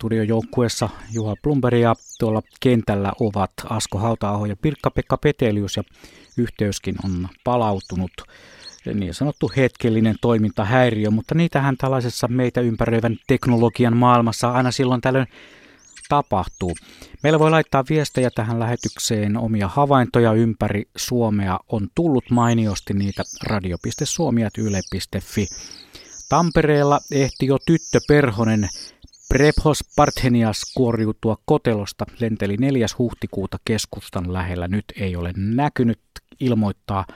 studiojoukkueessa Juha Plumberi ja tuolla kentällä ovat Asko Hautaaho ja Pirkka-Pekka Petelius ja yhteyskin on palautunut niin sanottu hetkellinen toimintahäiriö, mutta niitähän tällaisessa meitä ympäröivän teknologian maailmassa aina silloin tällöin tapahtuu. Meillä voi laittaa viestejä tähän lähetykseen, omia havaintoja ympäri Suomea on tullut mainiosti niitä radio.suomiat.yle.fi. Tampereella ehti jo tyttö Perhonen Prephos Parthenias kuoriutua kotelosta lenteli 4. huhtikuuta keskustan lähellä. Nyt ei ole näkynyt, ilmoittaa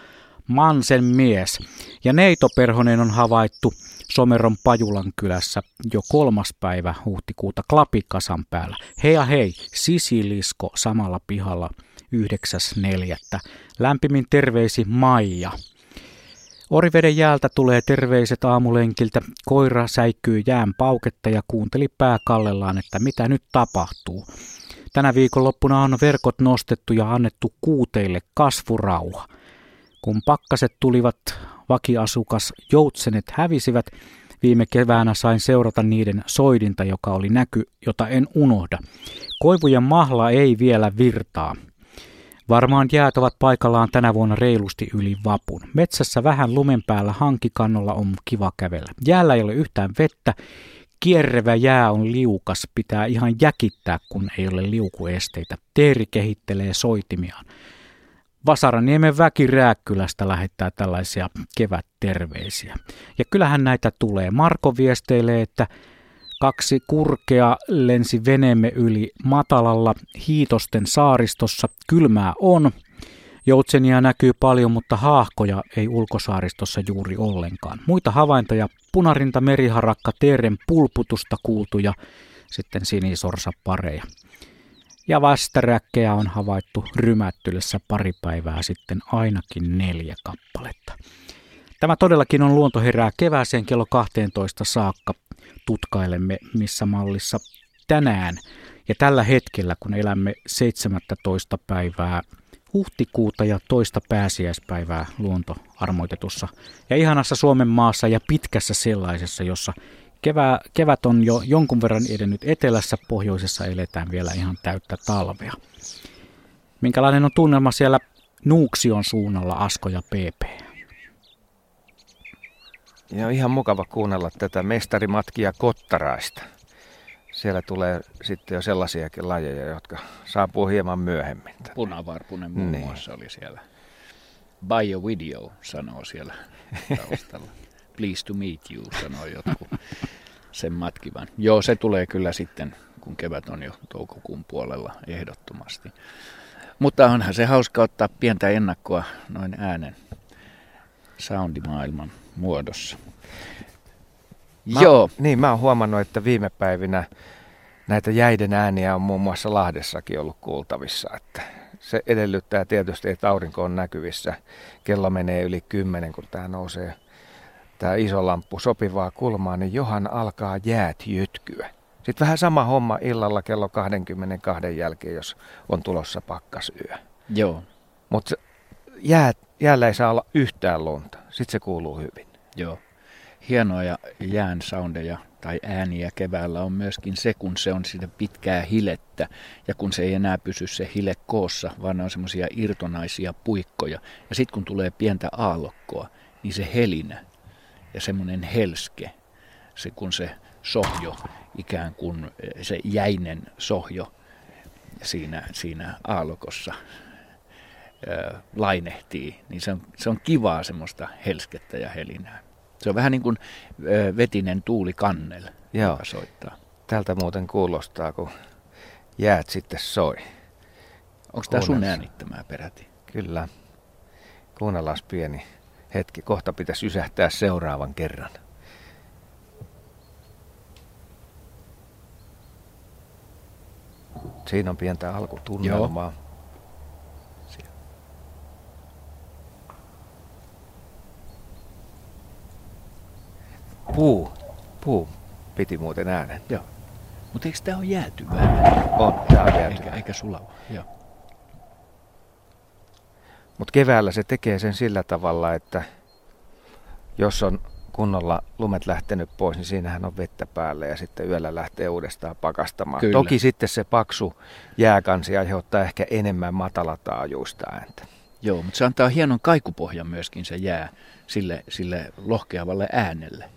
Mansen mies. Ja Neito Perhonen on havaittu Someron Pajulan kylässä jo kolmas päivä huhtikuuta klapikasan päällä. Hei ja hei, sisilisko samalla pihalla 9.4. Lämpimin terveisi Maija. Oriveden jäältä tulee terveiset aamulenkiltä. Koira säikkyy jään pauketta ja kuunteli pääkallellaan, että mitä nyt tapahtuu. Tänä viikonloppuna on verkot nostettu ja annettu kuuteille kasvurauha. Kun pakkaset tulivat, vakiasukas joutsenet hävisivät. Viime keväänä sain seurata niiden soidinta, joka oli näky, jota en unohda. Koivujen mahla ei vielä virtaa. Varmaan jäät ovat paikallaan tänä vuonna reilusti yli vapun. Metsässä vähän lumen päällä hankikannolla on kiva kävellä. Jäällä ei ole yhtään vettä. Kierrevä jää on liukas, pitää ihan jäkittää, kun ei ole liukuesteitä. Teeri kehittelee soitimiaan. Vasaraniemen väki Rääkkylästä lähettää tällaisia kevätterveisiä. Ja kyllähän näitä tulee. Marko viesteilee, että kaksi kurkea lensi veneemme yli matalalla Hiitosten saaristossa. Kylmää on. Joutsenia näkyy paljon, mutta haahkoja ei ulkosaaristossa juuri ollenkaan. Muita havaintoja punarinta meriharakka teeren pulputusta kuultu ja sitten sinisorsa pareja ja vastaräkkejä on havaittu rymättylässä pari päivää sitten ainakin neljä kappaletta. Tämä todellakin on luonto herää kevääseen kello 12 saakka. Tutkailemme missä mallissa tänään ja tällä hetkellä, kun elämme 17. päivää huhtikuuta ja toista pääsiäispäivää luontoarmoitetussa ja ihanassa Suomen maassa ja pitkässä sellaisessa, jossa Kevää, kevät on jo jonkun verran edennyt etelässä, pohjoisessa eletään vielä ihan täyttä talvea. Minkälainen on tunnelma siellä Nuuksion suunnalla Asko ja PP? Ja on ihan mukava kuunnella tätä mestarimatkia kottaraista. Siellä tulee sitten jo sellaisiakin lajeja, jotka saapuu hieman myöhemmin. Punavarpunen muun niin. muassa oli siellä. Bio video sanoo siellä taustalla. Please to meet you, sanoo jotkut sen matkivan. Joo, se tulee kyllä sitten, kun kevät on jo toukokuun puolella ehdottomasti. Mutta onhan se hauska ottaa pientä ennakkoa noin äänen soundimaailman muodossa. Mä, Joo. Niin, mä oon huomannut, että viime päivinä näitä jäiden ääniä on muun muassa Lahdessakin ollut kuultavissa. Että se edellyttää tietysti, että aurinko on näkyvissä. Kello menee yli kymmenen, kun tämä nousee tämä iso lamppu sopivaa kulmaa, niin johan alkaa jäät jytkyä. Sitten vähän sama homma illalla kello 22 jälkeen, jos on tulossa pakkasyö. Joo. Mutta jää, jäällä ei saa olla yhtään lunta. Sitten se kuuluu hyvin. Joo. Hienoja jään soundeja tai ääniä keväällä on myöskin se, kun se on sitä pitkää hilettä ja kun se ei enää pysy se hile koossa, vaan ne on semmoisia irtonaisia puikkoja. Ja sitten kun tulee pientä aallokkoa, niin se helinä ja semmoinen helske, se kun se sohjo, ikään kuin se jäinen sohjo siinä, siinä aallokossa lainehtii, niin se on, se on kivaa semmoista helskettä ja helinää. Se on vähän niin kuin vetinen tuuli kannel, Joo. joka soittaa. Tältä muuten kuulostaa, kun jäät sitten soi. Onko tämä sun äänittämää peräti? Kyllä. Kuunnellaan pieni hetki. Kohta pitäisi ysähtää seuraavan kerran. Siinä on pientä alkutunnelmaa. Joo. Puu. Puu piti muuten äänen. Joo. Mutta eikö tämä ole jäätyvää? On, tämä on jäätyvää. Eikä, eikä sulava. Joo. Mutta keväällä se tekee sen sillä tavalla, että jos on kunnolla lumet lähtenyt pois, niin siinähän on vettä päällä ja sitten yöllä lähtee uudestaan pakastamaan. Kyllä. Toki sitten se paksu jääkansi aiheuttaa ehkä enemmän matalataajuista ääntä. Joo, mutta se antaa hienon kaikupohjan myöskin se jää sille, sille lohkeavalle äänelle.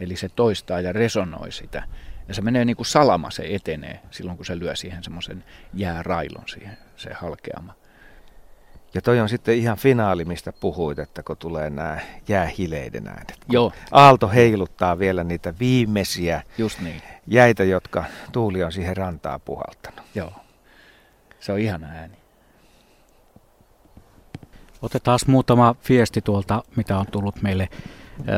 Eli se toistaa ja resonoi sitä. Ja se menee niin kuin salama, se etenee silloin, kun se lyö siihen semmoisen jäärailon siihen, se halkeama. Ja toi on sitten ihan finaali, mistä puhuit, että kun tulee nämä jäähileiden äänet. Joo. Aalto heiluttaa vielä niitä viimeisiä Just niin. jäitä, jotka tuuli on siihen rantaa puhaltanut. Joo. Se on ihana ääni. Otetaan muutama viesti tuolta, mitä on tullut meille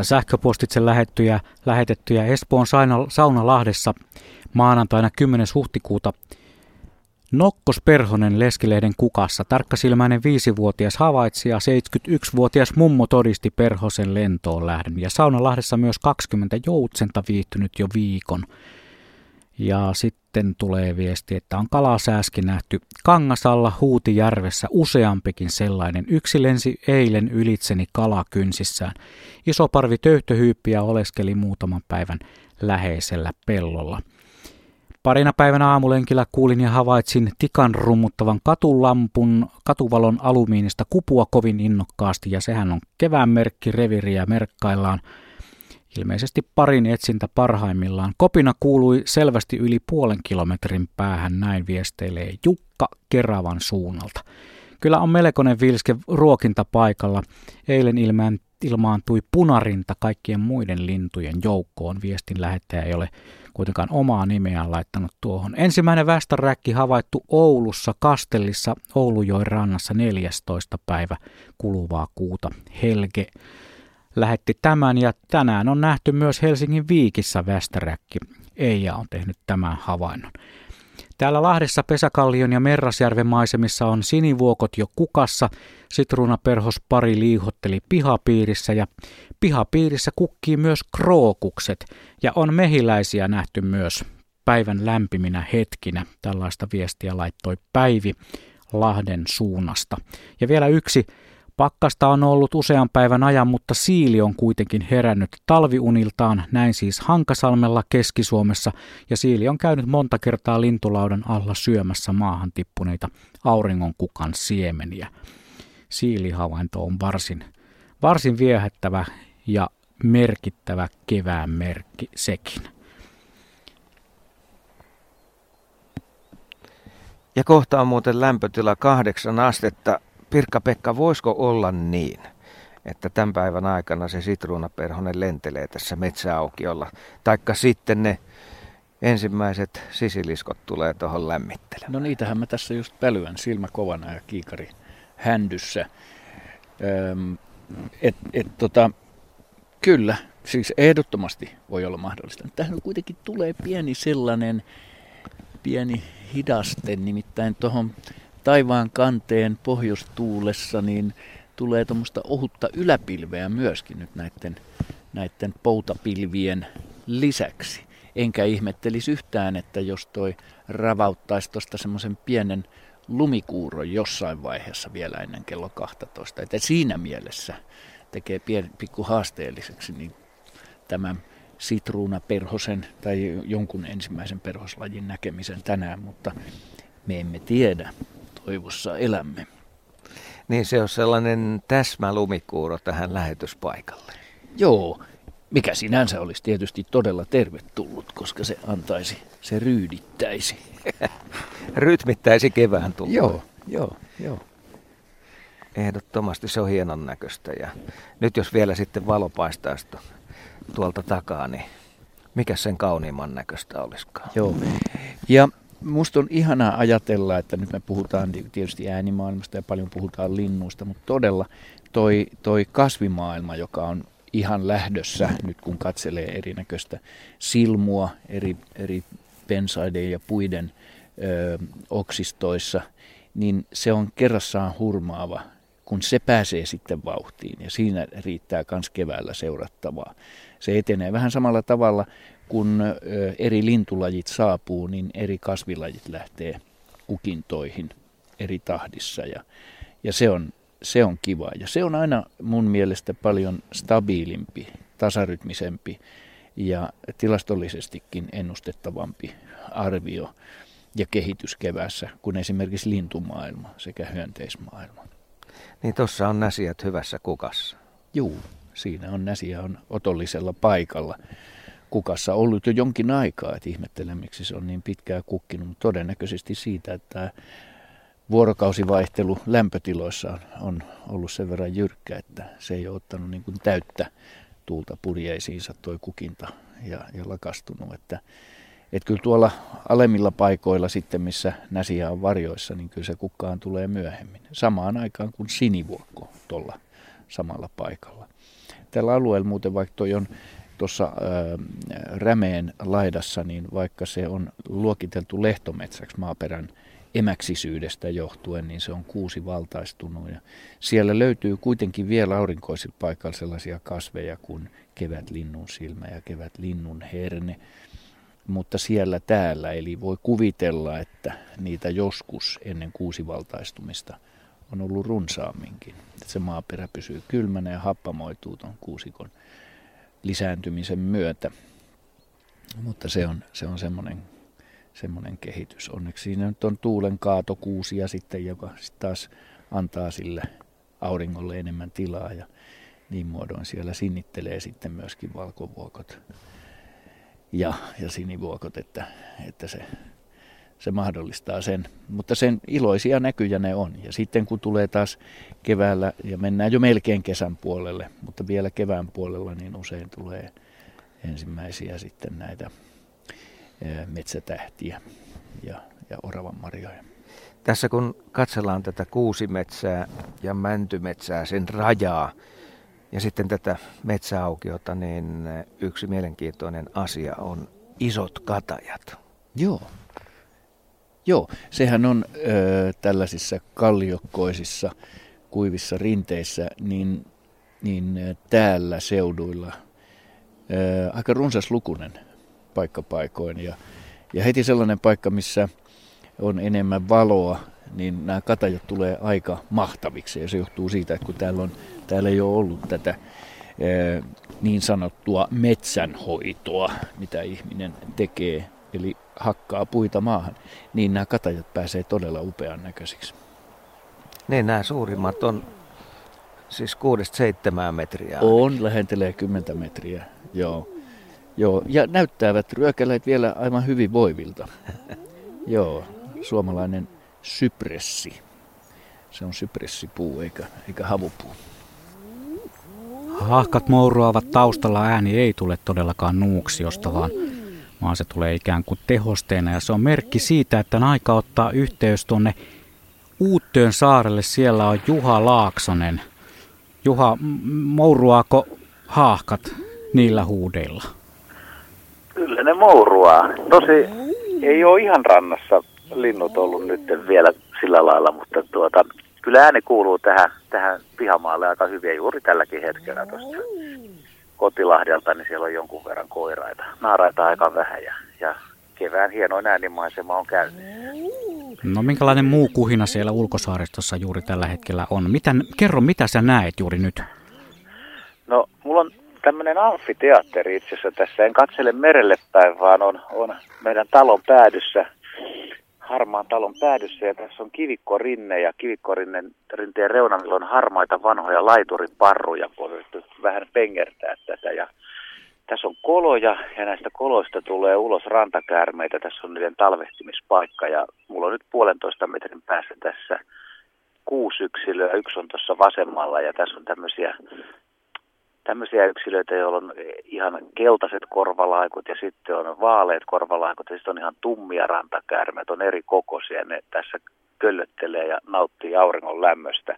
sähköpostitse lähettyjä, lähetettyjä Espoon Saunalahdessa maanantaina 10. huhtikuuta Nokkos Perhonen Leskilehden kukassa. Tarkkasilmäinen viisivuotias havaitsi ja 71-vuotias mummo todisti Perhosen lentoon lähdön. Ja Saunalahdessa myös 20 joutsenta viihtynyt jo viikon. Ja sitten tulee viesti, että on kalasääski nähty Kangasalla Huutijärvessä useampikin sellainen. Yksi lensi eilen ylitseni kalakynsissään. Iso parvi töyhtöhyyppiä oleskeli muutaman päivän läheisellä pellolla. Parina päivänä aamulenkillä kuulin ja havaitsin tikan rummuttavan katulampun katuvalon alumiinista kupua kovin innokkaasti ja sehän on kevään merkki reviriä merkkaillaan. Ilmeisesti parin etsintä parhaimmillaan. Kopina kuului selvästi yli puolen kilometrin päähän, näin viesteilee Jukka Keravan suunnalta. Kyllä on melkoinen vilske ruokinta paikalla. Eilen ilmään, ilmaantui punarinta kaikkien muiden lintujen joukkoon. Viestin lähettäjä ei ole kuitenkaan omaa nimeään laittanut tuohon. Ensimmäinen västäräkki havaittu Oulussa Kastellissa Oulujoen rannassa 14. päivä kuluvaa kuuta. Helge lähetti tämän ja tänään on nähty myös Helsingin Viikissä västäräkki. Eija on tehnyt tämän havainnon. Täällä Lahdessa Pesäkallion ja Merrasjärven maisemissa on sinivuokot jo kukassa, sitruunaperhos pari liihotteli pihapiirissä ja pihapiirissä kukkii myös krookukset ja on mehiläisiä nähty myös päivän lämpiminä hetkinä. Tällaista viestiä laittoi Päivi Lahden suunnasta. Ja vielä yksi Pakkasta on ollut usean päivän ajan, mutta siili on kuitenkin herännyt talviuniltaan, näin siis Hankasalmella Keski-Suomessa, ja siili on käynyt monta kertaa lintulaudan alla syömässä maahan tippuneita auringonkukan siemeniä. Siilihavainto on varsin, varsin viehättävä ja merkittävä kevään merkki sekin. Ja kohta on muuten lämpötila kahdeksan astetta. Pirkka-Pekka, voisiko olla niin, että tämän päivän aikana se sitruunaperhonen lentelee tässä metsäaukiolla, taikka sitten ne ensimmäiset sisiliskot tulee tuohon lämmittelemään? No niitähän mä tässä just pälyän silmä kovana ja kiikari händyssä. Öm, et, et, tota, kyllä, siis ehdottomasti voi olla mahdollista. Tähän kuitenkin tulee pieni sellainen pieni hidaste, nimittäin tuohon taivaan kanteen pohjoistuulessa, niin tulee tuommoista ohutta yläpilveä myöskin nyt näiden, näiden poutapilvien lisäksi. Enkä ihmettelisi yhtään, että jos toi ravauttaisi tuosta semmoisen pienen lumikuuron jossain vaiheessa vielä ennen kello 12. Että siinä mielessä tekee pien, pikku haasteelliseksi niin tämän sitruunaperhosen tai jonkun ensimmäisen perhoslajin näkemisen tänään, mutta me emme tiedä toivossa elämme. Niin se on sellainen täsmälumikuuro tähän lähetyspaikalle. Joo, mikä sinänsä olisi tietysti todella tervetullut, koska se antaisi, se ryydittäisi. Rytmittäisi kevään tuloa. Joo, joo, joo. Ehdottomasti se on hienon näköistä. Ja nyt jos vielä sitten valo paistaisi tuolta takaa, niin mikä sen kauniimman näköistä olisikaan. Joo. Ja musta on ihanaa ajatella, että nyt me puhutaan tietysti äänimaailmasta ja paljon puhutaan linnuista, mutta todella toi, toi kasvimaailma, joka on ihan lähdössä nyt kun katselee erinäköistä silmua eri, eri pensaiden ja puiden ö, oksistoissa, niin se on kerrassaan hurmaava, kun se pääsee sitten vauhtiin ja siinä riittää myös keväällä seurattavaa. Se etenee vähän samalla tavalla kun eri lintulajit saapuu, niin eri kasvilajit lähtee kukintoihin eri tahdissa ja, ja se, on, se on kiva. Ja se on aina mun mielestä paljon stabiilimpi tasarytmisempi ja tilastollisestikin ennustettavampi arvio ja kehitys keväässä kuin esimerkiksi lintumaailma sekä hyönteismaailma. Niin tuossa on näsijät hyvässä kukassa. Juu, siinä on näsiä on otollisella paikalla kukassa ollut jo jonkin aikaa, että ihmettelen miksi se on niin pitkään kukkinut, mutta todennäköisesti siitä, että vuorokausivaihtelu lämpötiloissa on ollut sen verran jyrkkä, että se ei ole ottanut niin kuin täyttä tuulta purjeisiinsa toi kukinta ja, ja lakastunut. Että, että kyllä tuolla alemmilla paikoilla sitten, missä näsiä on varjoissa, niin kyllä se kukkaan tulee myöhemmin. Samaan aikaan kuin sinivuokko tuolla samalla paikalla. Tällä alueella muuten, vaikka toi on tuossa Rämeen laidassa, niin vaikka se on luokiteltu lehtometsäksi maaperän emäksisyydestä johtuen, niin se on kuusi valtaistunut. Ja siellä löytyy kuitenkin vielä aurinkoisilla paikalla sellaisia kasveja kuin kevätlinnun silmä ja kevätlinnun herne. Mutta siellä täällä, eli voi kuvitella, että niitä joskus ennen kuusivaltaistumista on ollut runsaamminkin. Se maaperä pysyy kylmänä ja happamoituu tuon kuusikon lisääntymisen myötä. Mutta se on, se on semmoinen semmoinen kehitys. Onneksi siinä nyt on tuulen kaatokuusia sitten, joka sitten taas antaa sille auringolle enemmän tilaa ja niin muodoin siellä sinnittelee sitten myöskin valkovuokot ja, ja sinivuokot, että, että se, se mahdollistaa sen. Mutta sen iloisia näkyjä ne on. Ja sitten kun tulee taas keväällä, ja mennään jo melkein kesän puolelle, mutta vielä kevään puolella, niin usein tulee ensimmäisiä sitten näitä metsätähtiä ja, ja oravan marjoja. Tässä kun katsellaan tätä kuusimetsää ja mäntymetsää, sen rajaa ja sitten tätä metsäaukiota, niin yksi mielenkiintoinen asia on isot katajat. Joo. Joo, sehän on ö, tällaisissa kalliokkoisissa kuivissa rinteissä, niin, niin täällä seuduilla ö, aika runsas lukunen paikkapaikoin. Ja, ja heti sellainen paikka, missä on enemmän valoa, niin nämä katajat tulee aika mahtaviksi. Ja se johtuu siitä, että kun täällä, on, täällä ei ole ollut tätä niin sanottua metsänhoitoa, mitä ihminen tekee, eli hakkaa puita maahan, niin nämä katajat pääsee todella upean näköisiksi. Niin, nämä suurimmat on siis 6-7 metriä. On, lähentelee 10 metriä, joo. Joo, ja näyttävät ryökäleet vielä aivan hyvin voivilta. Joo, suomalainen sypressi. Se on sypressipuu eikä, eikä havupuu. Hahkat mouruavat taustalla ääni ei tule todellakaan nuuksiosta, vaan, vaan se tulee ikään kuin tehosteena. Ja se on merkki siitä, että on aika ottaa yhteys tuonne Uuttöön saarelle. Siellä on Juha Laaksonen. Juha, mouruaako haahkat niillä huudeilla? Kyllä ne mouruaa. Tosi ei ole ihan rannassa linnut ollut nyt vielä sillä lailla, mutta tuota, kyllä ääni kuuluu tähän, tähän pihamaalle aika hyvin juuri tälläkin hetkellä tuosta kotilahdelta, niin siellä on jonkun verran koiraita. Naaraita aika vähän ja, ja kevään hienoin äänimaisema on käynyt. No minkälainen muu kuhina siellä ulkosaaristossa juuri tällä hetkellä on? Mitä, kerro, mitä sä näet juuri nyt? No, mulla on tämmöinen amfiteatteri itse asiassa tässä. En katsele merelle päin, vaan on, on meidän talon päädyssä, harmaan talon päädyssä. Ja tässä on kivikkorinne ja kivikkorinteen rinteen reunamilla on harmaita vanhoja laituriparruja, kun on vähän pengertää tätä. Ja tässä on koloja ja näistä koloista tulee ulos rantakäärmeitä. Tässä on niiden talvehtimispaikka ja mulla on nyt puolentoista metrin päässä tässä kuusi yksilöä. Yksi on tuossa vasemmalla ja tässä on tämmöisiä tämmöisiä yksilöitä, joilla on ihan keltaiset korvalaikut ja sitten on vaaleat korvalaikut ja sitten on ihan tummia rantakäärmeet, on eri kokoisia. Ne tässä köllöttelee ja nauttii auringon lämmöstä,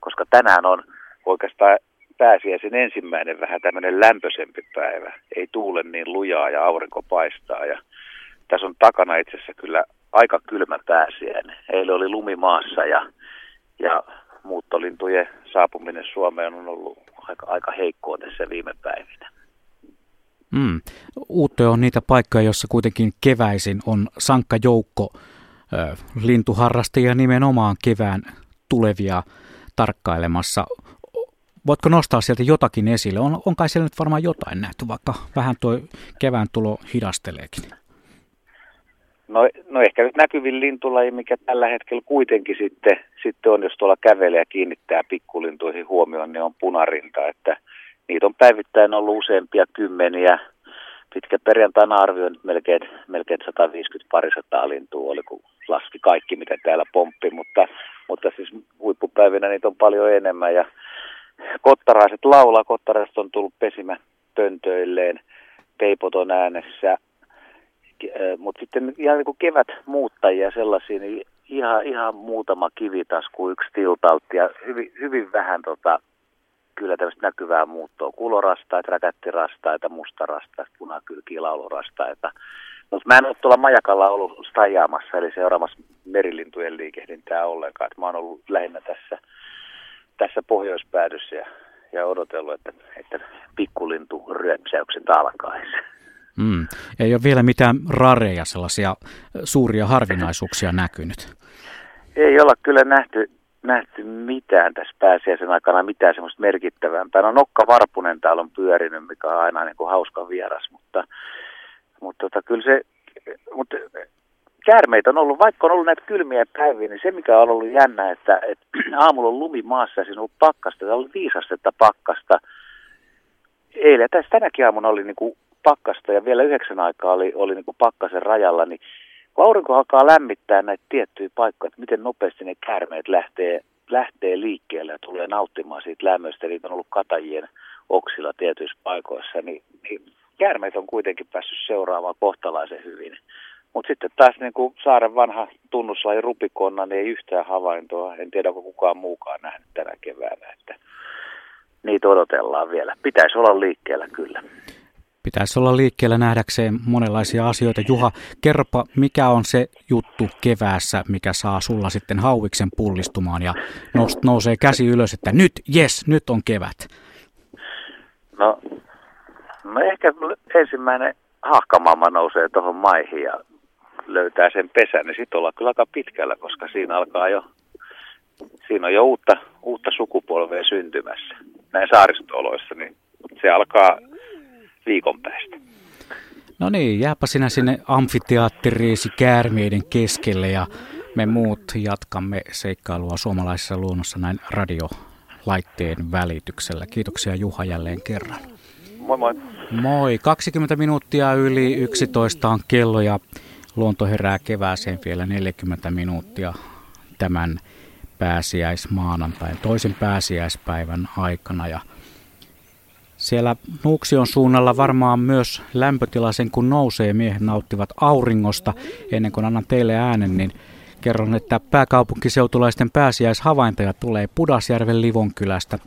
koska tänään on oikeastaan pääsiäisen ensimmäinen vähän tämmöinen lämpöisempi päivä. Ei tuule niin lujaa ja aurinko paistaa ja tässä on takana itse asiassa kyllä aika kylmä pääsiäinen. Eilen oli lumimaassa ja, ja muuttolintujen saapuminen Suomeen on ollut aika, aika heikkoa tässä viime päivinä. Mm. Uutto on niitä paikkoja, joissa kuitenkin keväisin on sankka joukko lintuharrastajia nimenomaan kevään tulevia tarkkailemassa. voitko nostaa sieltä jotakin esille? On, on kai siellä nyt varmaan jotain nähty, vaikka vähän tuo kevään tulo hidasteleekin. No, no ehkä nyt näkyvin lintulaji, mikä tällä hetkellä kuitenkin sitten, sitten on, jos tuolla kävelee ja kiinnittää pikkulintuihin huomioon, niin on punarinta, että niitä on päivittäin ollut useampia kymmeniä. Pitkä perjantaina arvio nyt melkein, melkein 150 parisataa lintua oli, kun laski kaikki, mitä täällä pomppi, mutta, mutta siis huippupäivinä niitä on paljon enemmän ja kottaraiset laulaa, kottaraiset on tullut pesimä pöntöilleen, peipot on äänessä, mutta sitten ihan niin kevät muuttajia sellaisia, niin ihan, ihan muutama kivitasku, yksi tiltaltti ja hyvin, hyvin vähän tota, kyllä tämmöistä näkyvää muuttoa. Kulorastaita, räkättirastaita, mustarastaita, punakylkiä, laulurastaita. Mutta mä en ole tuolla majakalla ollut stajaamassa, eli seuraamassa merilintujen liikehdintää ollenkaan. Et mä oon ollut lähinnä tässä, tässä pohjoispäädyssä ja, ja odotellut, että, että pikkulintu ryöpsäyksen alkaisi. Mm. Ei ole vielä mitään rareja, sellaisia suuria harvinaisuuksia näkynyt. Ei olla kyllä nähty, nähty mitään tässä pääsiäisen aikana, mitään semmoista merkittävämpää. No Nokka Varpunen täällä on pyörinyt, mikä on aina niin kuin hauska vieras, mutta, mutta tota, kyllä se, mutta käärmeitä on ollut, vaikka on ollut näitä kylmiä päiviä, niin se mikä on ollut jännä, että, että aamulla on lumi maassa ja siinä on ollut pakkasta, täällä oli viisastetta pakkasta. Eilen tässä tänäkin aamuna oli niin kuin pakkasta ja vielä yhdeksän aikaa oli, oli niin kuin pakkasen rajalla, niin kun aurinko alkaa lämmittää näitä tiettyjä paikkoja, että miten nopeasti ne käärmeet lähtee, lähtee liikkeelle ja tulee nauttimaan siitä lämmöstä, niitä on ollut katajien oksilla tietyissä paikoissa, niin, niin käärmeet on kuitenkin päässyt seuraamaan kohtalaisen hyvin. Mutta sitten taas niin kuin saaren vanha tunnuslaji rupikonna, niin ei yhtään havaintoa. En tiedä, onko kukaan muukaan nähnyt tänä keväänä, että niitä odotellaan vielä. Pitäisi olla liikkeellä kyllä. Pitäisi olla liikkeellä nähdäkseen monenlaisia asioita. Juha, kerropa, mikä on se juttu keväässä, mikä saa sulla sitten hauiksen pullistumaan ja nousee käsi ylös, että nyt, yes, nyt on kevät. No, no ehkä ensimmäinen hahkamamma nousee tuohon maihin ja löytää sen pesän, niin sitten ollaan kyllä aika pitkällä, koska siinä alkaa jo, siinä on jo uutta, uutta sukupolvea syntymässä. Näin saaristooloissa, niin se alkaa viikon päästä. No niin, jääpä sinä sinne amfiteatteriisi käärmeiden keskelle ja me muut jatkamme seikkailua suomalaisessa luonnossa näin radiolaitteen välityksellä. Kiitoksia Juha jälleen kerran. Moi moi. Moi. 20 minuuttia yli 11 on kello ja luonto herää kevääseen vielä 40 minuuttia tämän pääsiäismaanantain, toisen pääsiäispäivän aikana. Ja siellä Nuuksion suunnalla varmaan myös lämpötila sen kun nousee, miehet nauttivat auringosta. Ennen kuin annan teille äänen, niin kerron, että pääkaupunkiseutulaisten pääsiäishavaintoja tulee Pudasjärven Livonkylästä.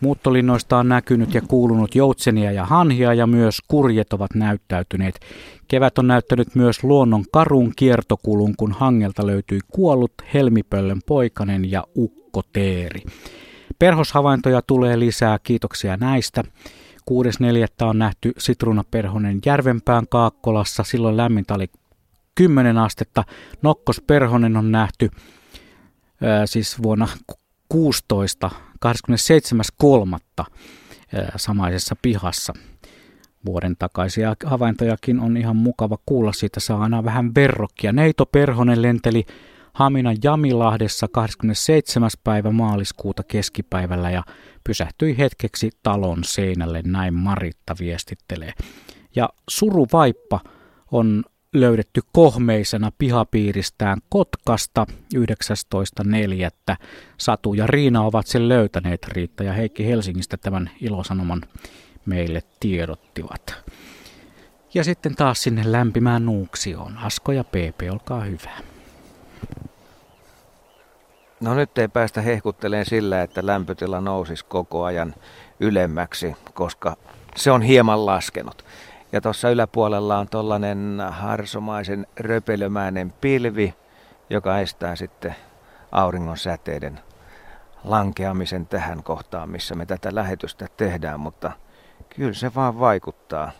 Muuttolinnoista on näkynyt ja kuulunut joutsenia ja hanhia ja myös kurjet ovat näyttäytyneet. Kevät on näyttänyt myös luonnon karun kiertokulun, kun hangelta löytyi kuollut helmipöllön poikanen ja ukkoteeri. Perhoshavaintoja tulee lisää, kiitoksia näistä. 6.4. on nähty sitruunaperhonen Järvenpään Kaakkolassa, silloin lämmintä oli 10 astetta. Nokkosperhonen on nähty ää, siis vuonna 16, 27.3. samaisessa pihassa. Vuoden takaisia havaintojakin on ihan mukava kuulla, siitä saa aina vähän verrokkia. Neito Perhonen lenteli Haminan Jamilahdessa 27. päivä maaliskuuta keskipäivällä ja pysähtyi hetkeksi talon seinälle, näin Maritta viestittelee. Ja suruvaippa on löydetty kohmeisena pihapiiristään Kotkasta 19.4. Satu ja Riina ovat sen löytäneet. Riitta ja Heikki Helsingistä tämän ilosanoman meille tiedottivat. Ja sitten taas sinne lämpimään Nuuksioon. Asko ja PP, olkaa hyvä. No nyt ei päästä hehkutteleen sillä, että lämpötila nousisi koko ajan ylemmäksi, koska se on hieman laskenut. Ja tuossa yläpuolella on tuollainen harsomaisen röpelömäinen pilvi, joka estää sitten auringon säteiden lankeamisen tähän kohtaan, missä me tätä lähetystä tehdään, mutta kyllä se vaan vaikuttaa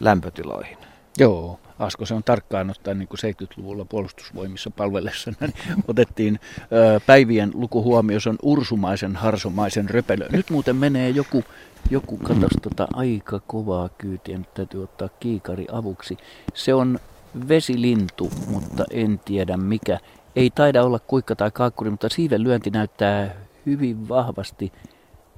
lämpötiloihin. Joo, Asko se on tarkkaan ottaen niin kuin 70-luvulla puolustusvoimissa palvellessa, niin otettiin ö, päivien luku huomioon, se on ursumaisen, harsomaisen röpelö. Nyt muuten menee joku, joku katos tota, aika kovaa kyytiä, nyt täytyy ottaa kiikari avuksi. Se on vesilintu, mutta en tiedä mikä. Ei taida olla kuikka tai kaakkuri, mutta siiven lyönti näyttää hyvin vahvasti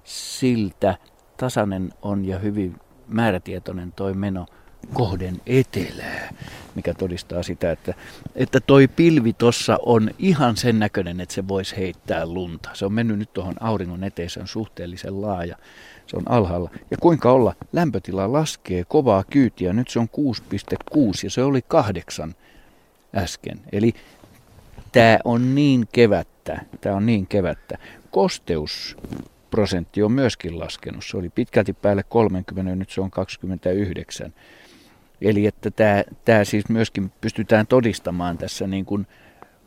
siltä. Tasainen on ja hyvin määrätietoinen toi meno kohden etelää, mikä todistaa sitä, että, että toi pilvi tuossa on ihan sen näköinen, että se voisi heittää lunta. Se on mennyt nyt tuohon auringon eteen, se on suhteellisen laaja, se on alhaalla. Ja kuinka olla, lämpötila laskee kovaa kyytiä, nyt se on 6,6 ja se oli kahdeksan äsken. Eli tämä on niin kevättä, tämä on niin kevättä. Kosteus prosentti on myöskin laskenut. Se oli pitkälti päälle 30, nyt se on 29. Eli että tämä, tämä siis myöskin pystytään todistamaan tässä niin kuin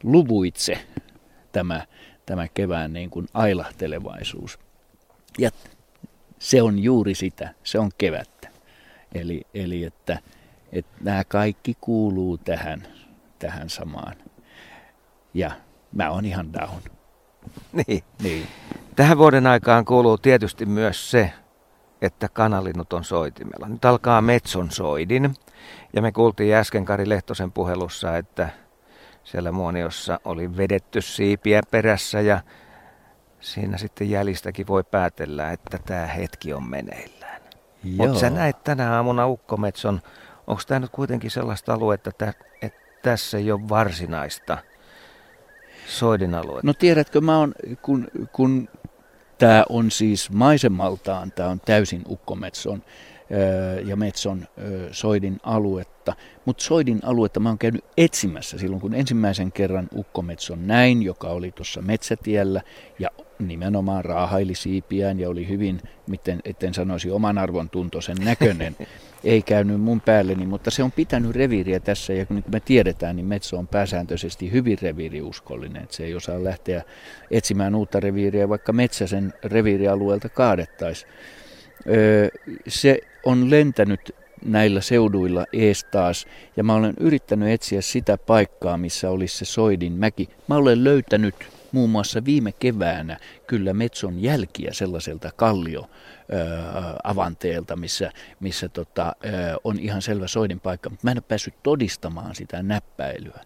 luvuitse tämä, tämä kevään niin kuin ailahtelevaisuus. Ja se on juuri sitä, se on kevättä. Eli, eli että, että nämä kaikki kuuluu tähän, tähän samaan. Ja mä oon ihan down. Niin. niin. Tähän vuoden aikaan kuuluu tietysti myös se, että kanalinnut on soitimella. Nyt alkaa Metson soidin. Ja me kuultiin äsken Kari Lehtosen puhelussa, että siellä Muoniossa oli vedetty siipiä perässä ja siinä sitten jäljistäkin voi päätellä, että tämä hetki on meneillään. Mutta sä näit tänä aamuna Ukkometson, onko tämä nyt kuitenkin sellaista aluetta, että, että tässä ei ole varsinaista soidin aluetta? No tiedätkö, mä oon, kun, kun Tämä on siis maisemaltaan, tämä on täysin Ukkometson ja Metson Soidin aluetta. Mutta Soidin aluetta mä oon käynyt etsimässä silloin, kun ensimmäisen kerran Ukkometson näin, joka oli tuossa metsätiellä ja nimenomaan raahaili siipiään ja oli hyvin, miten, etten sanoisi oman arvon tuntoisen näköinen. Ei käynyt mun päälleni, mutta se on pitänyt reviiriä tässä ja niin kuin me tiedetään, niin Metso on pääsääntöisesti hyvin reviiriuskollinen. Että se ei osaa lähteä etsimään uutta reviiriä, vaikka metsäsen reviirialueelta kaadettaisiin. Se on lentänyt näillä seuduilla ees taas, ja mä olen yrittänyt etsiä sitä paikkaa, missä olisi se Soidin mäki. Mä olen löytänyt muun muassa viime keväänä kyllä Metson jälkiä sellaiselta kallio avanteelta, missä, missä tota, on ihan selvä soidin paikka, mutta mä en ole päässyt todistamaan sitä näppäilyä.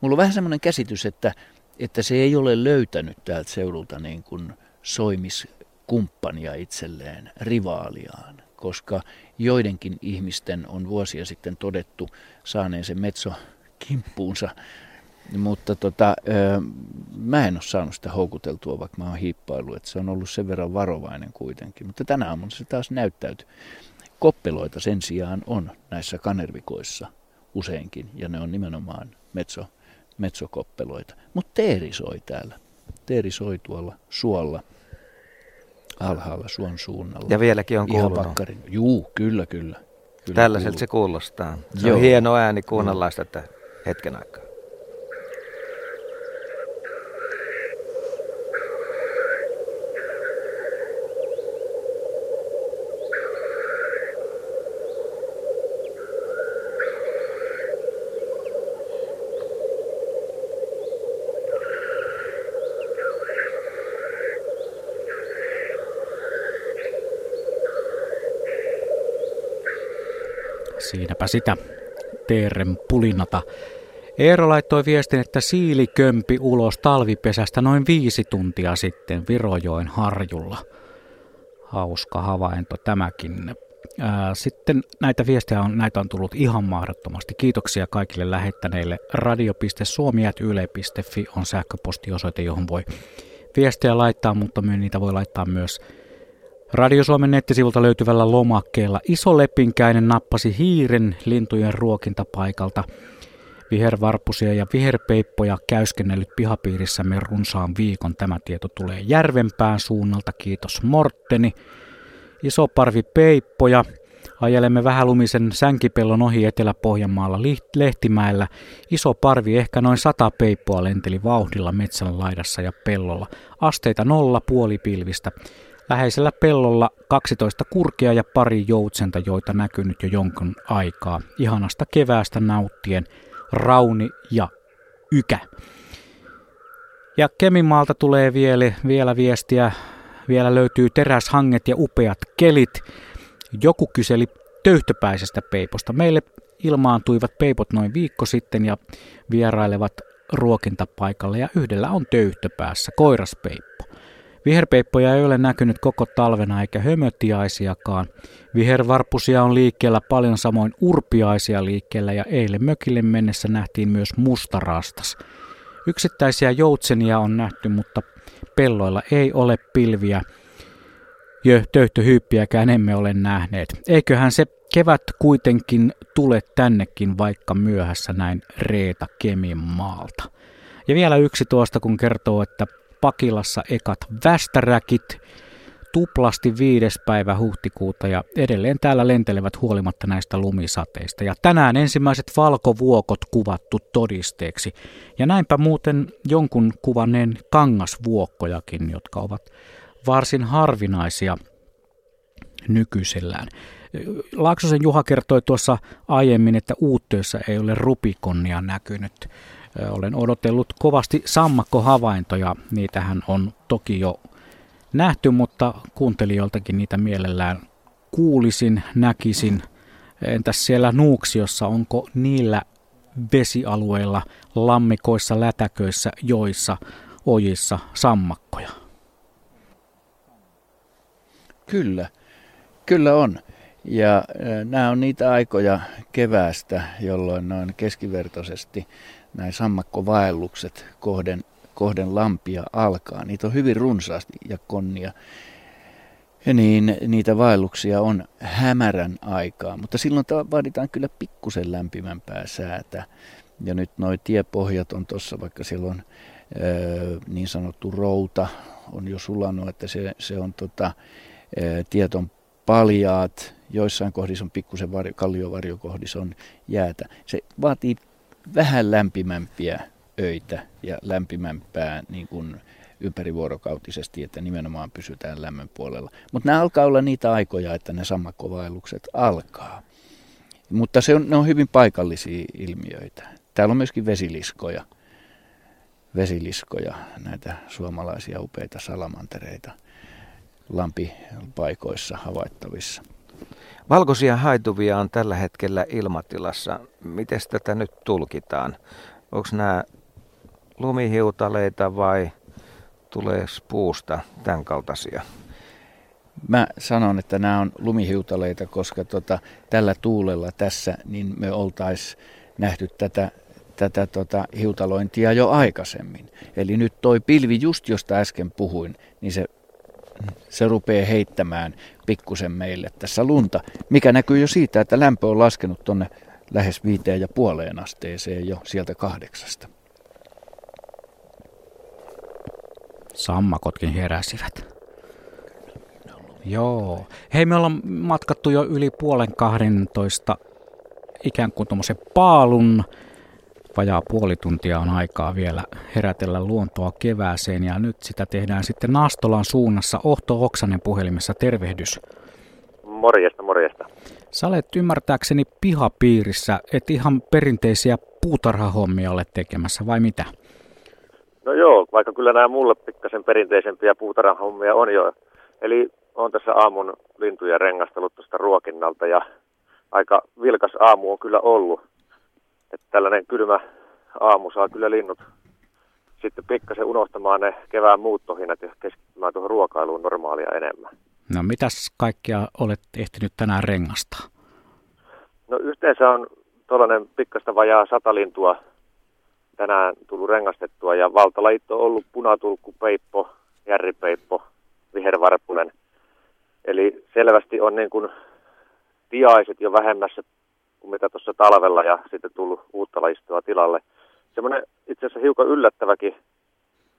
Mulla on vähän semmoinen käsitys, että, että se ei ole löytänyt täältä seudulta niin kuin soimiskumppania itselleen, rivaaliaan, koska joidenkin ihmisten on vuosia sitten todettu saaneen se metso kimppuunsa mutta tota, mä en ole saanut sitä houkuteltua, vaikka mä oon hiippailu, että se on ollut sen verran varovainen kuitenkin. Mutta tänä aamuna se taas näyttäytyy. Koppeloita sen sijaan on näissä kanervikoissa useinkin, ja ne on nimenomaan metso, metsokoppeloita. Mutta teeri soi täällä. Teeri soi tuolla suolla, alhaalla suon suunnalla. Ja vieläkin on kuulunut. Ihan Juu, kyllä, kyllä. kyllä Tällaiselta se kuulostaa. Se Joo. on hieno ääni kuunnella sitä hetken aikaa. Siinäpä sitä Teeren pulinata. Eero laittoi viestin, että siili kömpi ulos talvipesästä noin viisi tuntia sitten Virojoen harjulla. Hauska havainto tämäkin. Sitten näitä viestejä on, näitä on tullut ihan mahdottomasti. Kiitoksia kaikille lähettäneille. radio.suomi.yle.fi on sähköpostiosoite, johon voi viestejä laittaa, mutta niitä voi laittaa myös Radio Suomen nettisivulta löytyvällä lomakkeella iso lepinkäinen nappasi hiiren lintujen ruokintapaikalta. Vihervarpusia ja viherpeippoja käyskennellyt pihapiirissämme runsaan viikon. Tämä tieto tulee Järvenpään suunnalta. Kiitos Mortteni. Iso parvi peippoja. Ajelemme vähälumisen sänkipellon ohi Etelä-Pohjanmaalla Lehtimäellä. Iso parvi, ehkä noin sata peippoa lenteli vauhdilla metsän laidassa ja pellolla. Asteita nolla puolipilvistä. Läheisellä pellolla 12 kurkia ja pari joutsenta, joita näkynyt jo jonkun aikaa. Ihanasta keväästä nauttien Rauni ja Ykä. Ja Kemimaalta tulee vielä, vielä viestiä, vielä löytyy teräshanget ja upeat kelit. Joku kyseli töyhtöpäisestä peiposta. Meille ilmaantuivat peipot noin viikko sitten ja vierailevat ruokintapaikalle ja yhdellä on töyhtöpäässä, koiraspeippo. Viherpeippoja ei ole näkynyt koko talvena eikä hömötiaisiakaan. Vihervarpusia on liikkeellä paljon samoin urpiaisia liikkeellä ja eilen mökille mennessä nähtiin myös mustarastas. Yksittäisiä joutsenia on nähty, mutta pelloilla ei ole pilviä. Jo töyhtöhyyppiäkään emme ole nähneet. Eiköhän se kevät kuitenkin tule tännekin vaikka myöhässä näin Reeta Kemin maalta. Ja vielä yksi tuosta, kun kertoo, että Pakilassa ekat västäräkit tuplasti viides päivä huhtikuuta ja edelleen täällä lentelevät huolimatta näistä lumisateista. Ja tänään ensimmäiset valkovuokot kuvattu todisteeksi. Ja näinpä muuten jonkun kuvanneen kangasvuokkojakin, jotka ovat varsin harvinaisia nykyisellään. Laaksosen Juha kertoi tuossa aiemmin, että uuttöissä ei ole rupikonnia näkynyt. Olen odotellut kovasti sammakkohavaintoja, niitähän on toki jo nähty, mutta kuuntelijoiltakin niitä mielellään kuulisin, näkisin. Entäs siellä Nuuksiossa, onko niillä vesialueilla, lammikoissa, lätäköissä, joissa, ojissa sammakkoja? Kyllä, kyllä on. Ja nämä on niitä aikoja keväästä, jolloin noin keskivertoisesti näin sammakkovaellukset kohden, kohden lampia alkaa. Niitä on hyvin runsaasti ja konnia. Ja niin niitä vaelluksia on hämärän aikaa, mutta silloin vaaditaan kyllä pikkusen lämpimämpää säätä. Ja nyt nuo tiepohjat on tuossa, vaikka siellä on ö, niin sanottu routa, on jo sulanut, että se, se on tota, ö, tieton paljaat, joissain kohdissa on pikkusen varjo, kalliovarjokohdissa on jäätä. Se vaatii vähän lämpimämpiä öitä ja lämpimämpää niin kuin ympärivuorokautisesti, että nimenomaan pysytään lämmön puolella. Mutta nämä alkaa olla niitä aikoja, että ne sammakkovaellukset alkaa. Mutta se on, ne on hyvin paikallisia ilmiöitä. Täällä on myöskin vesiliskoja, vesiliskoja näitä suomalaisia upeita salamantereita lampipaikoissa havaittavissa. Valkoisia haituvia on tällä hetkellä ilmatilassa. Miten tätä nyt tulkitaan? Onko nämä lumihiutaleita vai tulee puusta tämän kaltaisia? Mä sanon, että nämä on lumihiutaleita, koska tota, tällä tuulella tässä niin me oltais nähty tätä, tätä tota, hiutalointia jo aikaisemmin. Eli nyt toi pilvi, just josta äsken puhuin, niin se se rupeaa heittämään pikkusen meille tässä lunta, mikä näkyy jo siitä, että lämpö on laskenut tuonne lähes viiteen ja puoleen asteeseen jo sieltä kahdeksasta. Sammakotkin heräsivät. Joo. Hei, me ollaan matkattu jo yli puolen kahdentoista ikään kuin tuommoisen paalun vajaa puoli tuntia on aikaa vielä herätellä luontoa kevääseen ja nyt sitä tehdään sitten Nastolan suunnassa. Ohto Oksanen puhelimessa, tervehdys. Morjesta, morjesta. Sä olet ymmärtääkseni pihapiirissä, et ihan perinteisiä puutarhahommia ole tekemässä, vai mitä? No joo, vaikka kyllä nämä mulle pikkasen perinteisempiä puutarhahommia on jo. Eli on tässä aamun lintuja rengastellut tuosta ruokinnalta ja aika vilkas aamu on kyllä ollut että tällainen kylmä aamu saa kyllä linnut sitten pikkasen unohtamaan ne kevään muuttohinnat ja keskittymään tuohon ruokailuun normaalia enemmän. No mitäs kaikkia olet ehtinyt tänään rengastaa? No yhteensä on tuollainen pikkasta vajaa sata lintua tänään tullut rengastettua ja valtalajit on ollut punatulkku, peippo, järripeippo, vihervarpunen. Eli selvästi on niin kuin tiaiset jo vähemmässä kuin mitä tuossa talvella ja sitten tullut uutta lajistoa tilalle. Semmoinen itse asiassa hiukan yllättäväkin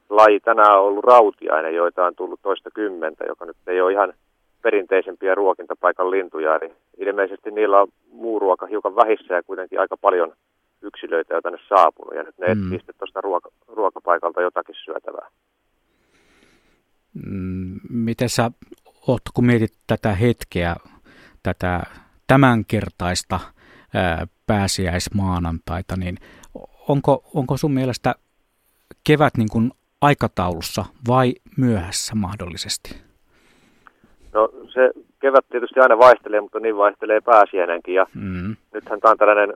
laji tänään on ollut rautiainen, joita on tullut toista kymmentä, joka nyt ei ole ihan perinteisempiä ruokintapaikan lintuja. Eli ilmeisesti niillä on muu ruoka hiukan vähissä ja kuitenkin aika paljon yksilöitä on tänne saapunut. Ja nyt ne mm. sitten tuosta ruoka, ruokapaikalta jotakin syötävää. Mm, miten sä Otto, kun mietit tätä hetkeä, tätä tämänkertaista pääsiäismaanantaita, niin onko, onko sun mielestä kevät niin kuin aikataulussa vai myöhässä mahdollisesti? No se kevät tietysti aina vaihtelee, mutta niin vaihtelee pääsiäinenkin. Ja mm. nythän tämä on tällainen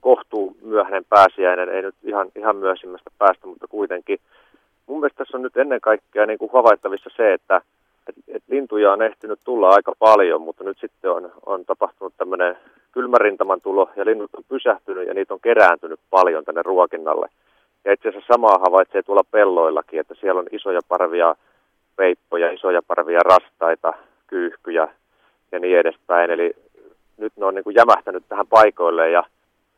kohtuu myöhäinen pääsiäinen, ei nyt ihan, ihan myöhemmästä päästä, mutta kuitenkin. Mun mielestä tässä on nyt ennen kaikkea niin kuin havaittavissa se, että et, et lintuja on ehtinyt tulla aika paljon, mutta nyt sitten on, on tapahtunut tämmöinen kylmärintaman tulo ja linnut on pysähtynyt ja niitä on kerääntynyt paljon tänne ruokinnalle. Ja itse asiassa samaa havaitsee tuolla pelloillakin, että siellä on isoja parvia peippoja, isoja parvia rastaita, kyyhkyjä ja niin edespäin. Eli nyt ne on niin kuin jämähtänyt tähän paikoille ja,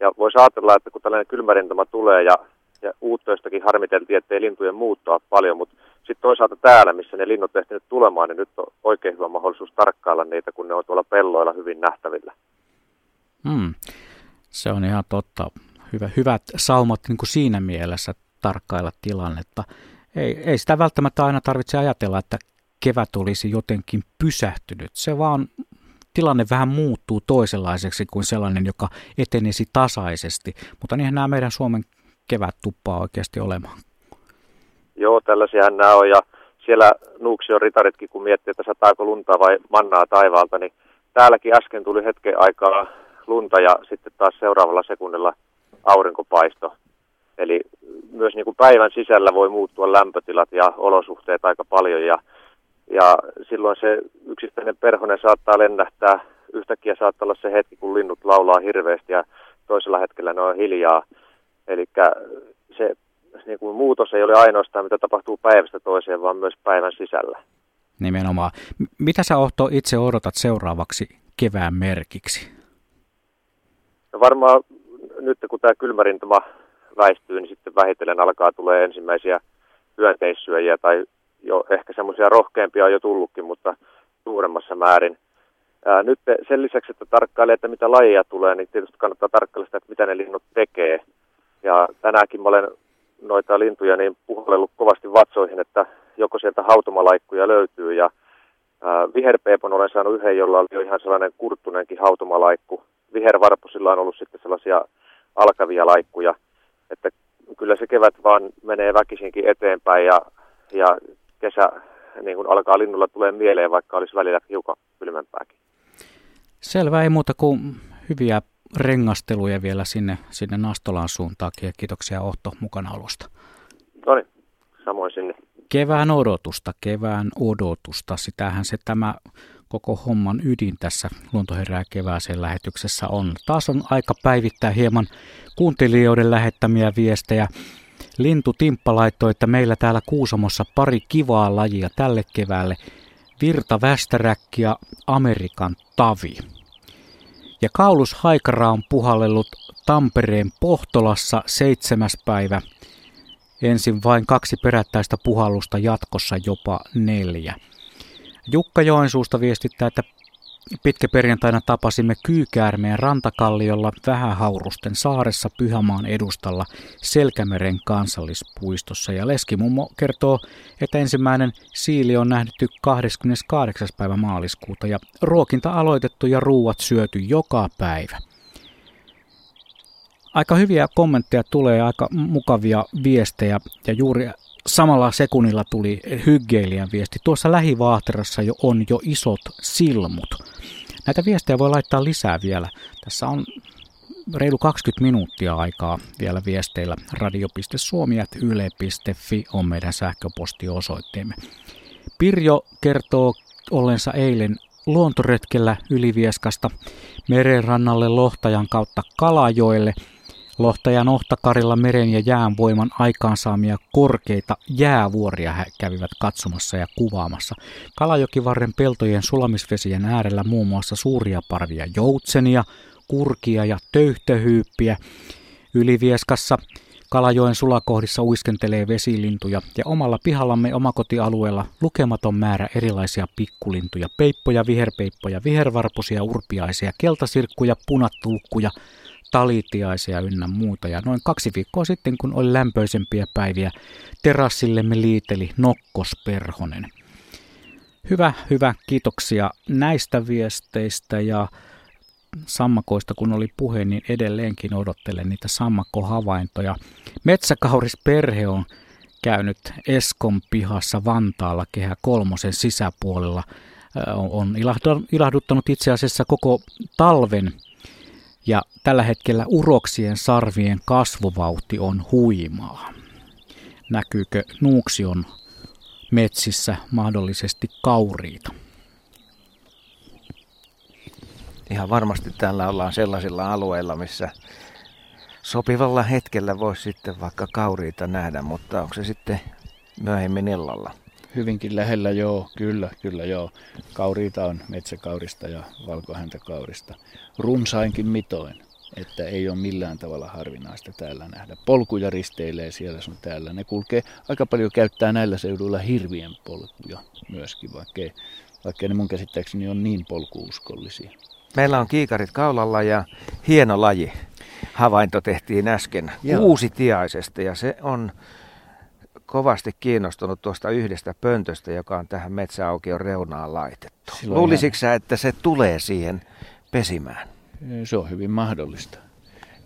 ja voisi ajatella, että kun tällainen kylmärintama tulee ja, ja uuttoistakin harmiteltiin, ettei lintujen muuttaa paljon, mutta sitten toisaalta täällä, missä ne linnut ehtinyt tulemaan, niin nyt on oikein hyvä mahdollisuus tarkkailla niitä, kun ne on tuolla pelloilla hyvin nähtävillä. Hmm. Se on ihan totta. Hyvä, hyvät saumat niin kuin siinä mielessä tarkkailla tilannetta. Ei, ei sitä välttämättä aina tarvitse ajatella, että kevät olisi jotenkin pysähtynyt. Se vaan tilanne vähän muuttuu toisenlaiseksi kuin sellainen, joka etenisi tasaisesti. Mutta niinhän nämä meidän Suomen kevät tuppaa oikeasti olemaan. Joo, tällaisia nämä on ja siellä Nuuksion ritaritkin, kun miettii, että sataako lunta vai mannaa taivaalta, niin täälläkin äsken tuli hetken aikaa lunta ja sitten taas seuraavalla sekunnilla aurinkopaisto. Eli myös niin kuin päivän sisällä voi muuttua lämpötilat ja olosuhteet aika paljon ja, ja silloin se yksittäinen perhonen saattaa lennähtää. Yhtäkkiä saattaa olla se hetki, kun linnut laulaa hirveästi ja toisella hetkellä ne on hiljaa. Eli se niin kuin muutos ei ole ainoastaan, mitä tapahtuu päivästä toiseen, vaan myös päivän sisällä. Nimenomaan. Mitä sä Ohto itse odotat seuraavaksi kevään merkiksi? No varmaan nyt kun tämä kylmärintama väistyy, niin sitten vähitellen alkaa tulee ensimmäisiä hyönteissyöjiä tai jo ehkä semmoisia rohkeampia on jo tullutkin, mutta suuremmassa määrin. Ää, nyt sen lisäksi, että tarkkailee, että mitä lajeja tulee, niin tietysti kannattaa tarkkailla sitä, että mitä ne linnut tekee. Ja tänäänkin mä olen noita lintuja niin puhallellut kovasti vatsoihin, että joko sieltä hautomalaikkuja löytyy ja ää, viherpeepon olen saanut yhden, jolla oli jo ihan sellainen kurttunenkin hautomalaikku. Vihervarpusilla on ollut sitten sellaisia alkavia laikkuja, että kyllä se kevät vaan menee väkisinkin eteenpäin ja, ja kesä niin kuin alkaa linnulla tulee mieleen, vaikka olisi välillä hiukan kylmempääkin. Selvä, ei muuta kuin hyviä rengasteluja vielä sinne, sinne Nastolan suuntaakin ja kiitoksia Ohto mukanaolosta. No niin, samoin sinne. Kevään odotusta, kevään odotusta, sitähän se tämä koko homman ydin tässä Luontoherää kevääseen lähetyksessä on. Taas on aika päivittää hieman kuuntelijoiden lähettämiä viestejä. Lintu Timppa laittoi, että meillä täällä Kuusamossa pari kivaa lajia tälle keväälle. Virta västäräkki ja Amerikan tavi. Ja Kaulus Haikara on puhallellut Tampereen Pohtolassa seitsemäs päivä. Ensin vain kaksi perättäistä puhallusta, jatkossa jopa neljä. Jukka Joensuusta viestittää, että pitkäperjantaina tapasimme kyykäärmeen rantakalliolla Vähähaurusten saaressa Pyhämaan edustalla Selkämeren kansallispuistossa. Ja Leskimummo kertoo, että ensimmäinen siili on nähty 28. päivä maaliskuuta ja ruokinta aloitettu ja ruuat syöty joka päivä. Aika hyviä kommentteja tulee, aika mukavia viestejä ja juuri samalla sekunnilla tuli hyggeilijän viesti. Tuossa lähivaahterassa jo on jo isot silmut. Näitä viestejä voi laittaa lisää vielä. Tässä on reilu 20 minuuttia aikaa vielä viesteillä. radio.suomi.yle.fi on meidän sähköpostiosoitteemme. Pirjo kertoo ollensa eilen luontoretkellä Ylivieskasta merenrannalle Lohtajan kautta Kalajoelle – Lohtajan Ohtakarilla meren ja jään voiman aikaansaamia korkeita jäävuoria he kävivät katsomassa ja kuvaamassa. Kalajokivarren peltojen sulamisvesien äärellä muun muassa suuria parvia joutsenia, kurkia ja töyhtöhyyppiä. Ylivieskassa Kalajoen sulakohdissa uiskentelee vesilintuja ja omalla pihallamme omakotialueella lukematon määrä erilaisia pikkulintuja, peippoja, viherpeippoja, vihervarpusia, urpiaisia, keltasirkkuja, punatulkkuja, talitiaisia ynnä muuta. Ja noin kaksi viikkoa sitten, kun oli lämpöisempiä päiviä, terassillemme liiteli nokkosperhonen. Hyvä, hyvä. Kiitoksia näistä viesteistä ja sammakoista kun oli puhe, niin edelleenkin odottelen niitä sammakkohavaintoja. Metsäkaurisperhe on käynyt Eskon pihassa Vantaalla kehä kolmosen sisäpuolella. On ilahduttanut itse asiassa koko talven ja tällä hetkellä uroksien sarvien kasvuvauhti on huimaa. Näkyykö Nuuksion metsissä mahdollisesti kauriita? Ihan varmasti täällä ollaan sellaisilla alueilla, missä sopivalla hetkellä voisi sitten vaikka kauriita nähdä, mutta onko se sitten myöhemmin illalla? Hyvinkin lähellä joo, kyllä, kyllä joo. Kauriita on metsäkaurista ja valkohäntäkaurista. Runsainkin mitoin, että ei ole millään tavalla harvinaista täällä nähdä. Polkuja risteilee siellä sun täällä. Ne kulkee, aika paljon käyttää näillä seuduilla hirvien polkuja myöskin, vaikka, vaikka ne mun käsittääkseni on niin polkuuskollisia. Meillä on kiikarit kaulalla ja hieno laji. Havainto tehtiin äsken Joo. tiaisesta ja se on kovasti kiinnostunut tuosta yhdestä pöntöstä, joka on tähän metsäaukion reunaan laitettu. Luulisitko sä, että se tulee siihen pesimään? Se on hyvin mahdollista.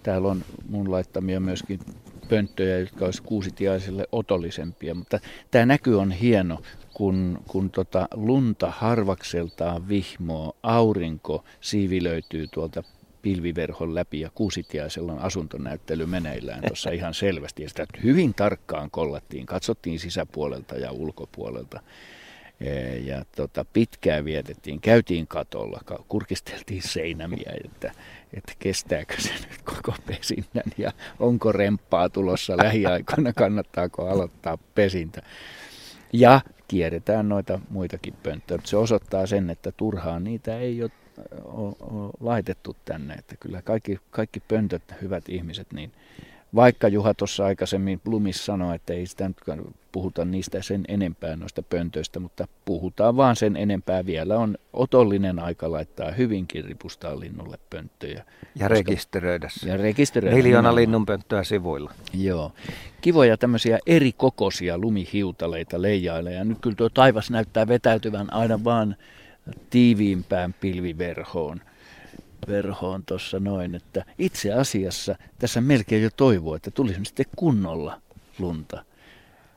Täällä on mun laittamia myöskin pönttöjä, jotka olisi kuusitiaisille otollisempia, mutta tämä näky on hieno kun, kun tota lunta harvakseltaan vihmoo, aurinko siivilöityy tuolta pilviverhon läpi ja Kuusitiaisella on asuntonäyttely meneillään tuossa ihan selvästi. Ja sitä hyvin tarkkaan kollattiin, katsottiin sisäpuolelta ja ulkopuolelta. E, ja tota, pitkään vietettiin, käytiin katolla, kurkisteltiin seinämiä, että, että kestääkö se nyt koko pesinnän ja onko remppaa tulossa lähiaikoina, kannattaako aloittaa pesintä. Ja kierretään noita muitakin pönttöjä. Se osoittaa sen, että turhaan niitä ei ole, ole, ole laitettu tänne. Että kyllä kaikki, kaikki pöntöt, hyvät ihmiset, niin vaikka Juha tuossa aikaisemmin Blumis sanoi, että ei sitä nyt puhuta niistä sen enempää noista pöntöistä, mutta puhutaan vaan sen enempää. Vielä on otollinen aika laittaa hyvinkin ripustaa linnulle pönttöjä. Ja koska, rekisteröidä Ja rekisteröidä. Miljoona linnunpönttöä sivuilla. Joo. Kivoja tämmöisiä eri kokoisia lumihiutaleita leijailee. Ja nyt kyllä tuo taivas näyttää vetäytyvän aina vaan tiiviimpään pilviverhoon verhoon tuossa noin, että itse asiassa tässä melkein jo toivoo, että tulisi sitten kunnolla lunta.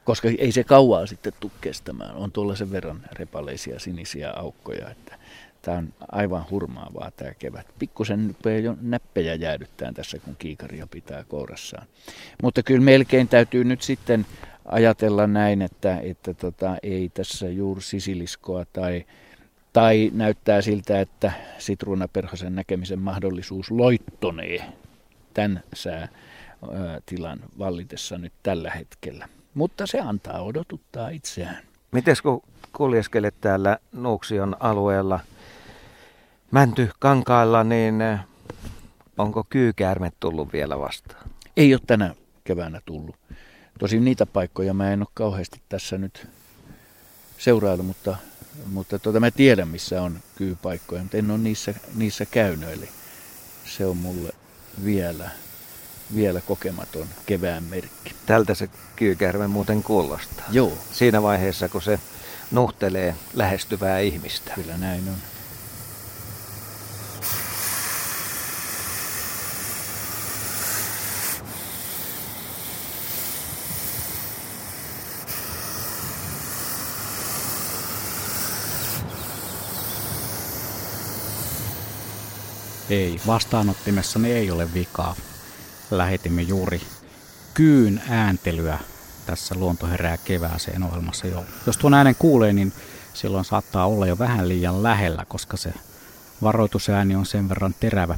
Koska ei se kauaa sitten tule kestämään. On tuolla sen verran repaleisia sinisiä aukkoja, että tämä on aivan hurmaavaa tämä kevät. Pikkusen jo näppejä jäädyttää tässä, kun kiikaria pitää kourassaan. Mutta kyllä melkein täytyy nyt sitten ajatella näin, että, että tota, ei tässä juuri sisiliskoa tai tai näyttää siltä, että sitruunaperhosen näkemisen mahdollisuus loittonee tämän säätilan vallitessa nyt tällä hetkellä. Mutta se antaa odotuttaa itseään. Miten kun kuljeskelet täällä Nuuksion alueella Mänty kankailla, niin onko kyykäärme tullut vielä vastaan? Ei ole tänä keväänä tullut. Tosin niitä paikkoja mä en ole kauheasti tässä nyt seurailu, mutta mutta tuota, mä tiedän, missä on kyypaikkoja, mutta en ole niissä, niissä käynyt. Eli se on mulle vielä, vielä kokematon kevään merkki. Tältä se kyykärme muuten kuulostaa. Joo. Siinä vaiheessa, kun se nuhtelee lähestyvää ihmistä. Kyllä näin on. Vastaanottimessani ei ole vikaa. Lähetimme juuri kyyn ääntelyä tässä Luonto herää kevääseen ohjelmassa jo. Jos tuon äänen kuulee, niin silloin saattaa olla jo vähän liian lähellä, koska se varoitusääni on sen verran terävä.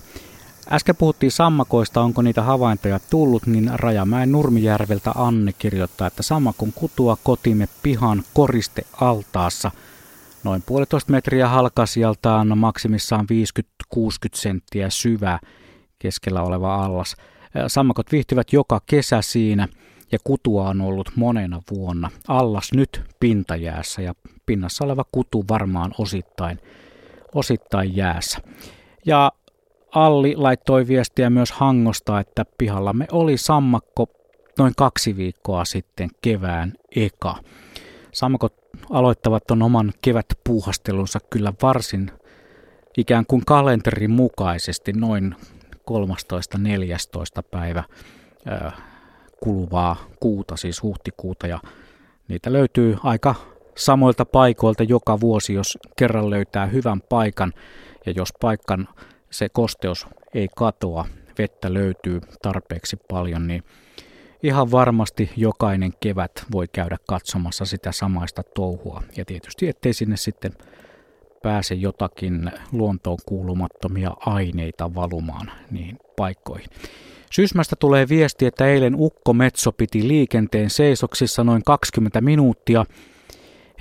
Äsken puhuttiin sammakoista, onko niitä havaintoja tullut, niin Rajamäen Nurmijärveltä Anne kirjoittaa, että sammakon kutua kotimme pihan koriste altaassa – noin puolitoista metriä halkasijaltaan, maksimissaan 50-60 senttiä syvä keskellä oleva allas. Sammakot viihtyvät joka kesä siinä ja kutua on ollut monena vuonna. Allas nyt pintajäässä ja pinnassa oleva kutu varmaan osittain, osittain jäässä. Ja Alli laittoi viestiä myös Hangosta, että pihallamme oli sammakko noin kaksi viikkoa sitten kevään eka. Sammakot aloittavat ton oman kevätpuuhastelunsa kyllä varsin ikään kuin kalenterin mukaisesti noin 13-14 päivä kuluvaa kuuta, siis huhtikuuta, ja niitä löytyy aika samoilta paikoilta joka vuosi, jos kerran löytää hyvän paikan, ja jos paikan se kosteus ei katoa, vettä löytyy tarpeeksi paljon, niin ihan varmasti jokainen kevät voi käydä katsomassa sitä samaista touhua. Ja tietysti ettei sinne sitten pääse jotakin luontoon kuulumattomia aineita valumaan niihin paikkoihin. Sysmästä tulee viesti, että eilen Ukko Metso piti liikenteen seisoksissa noin 20 minuuttia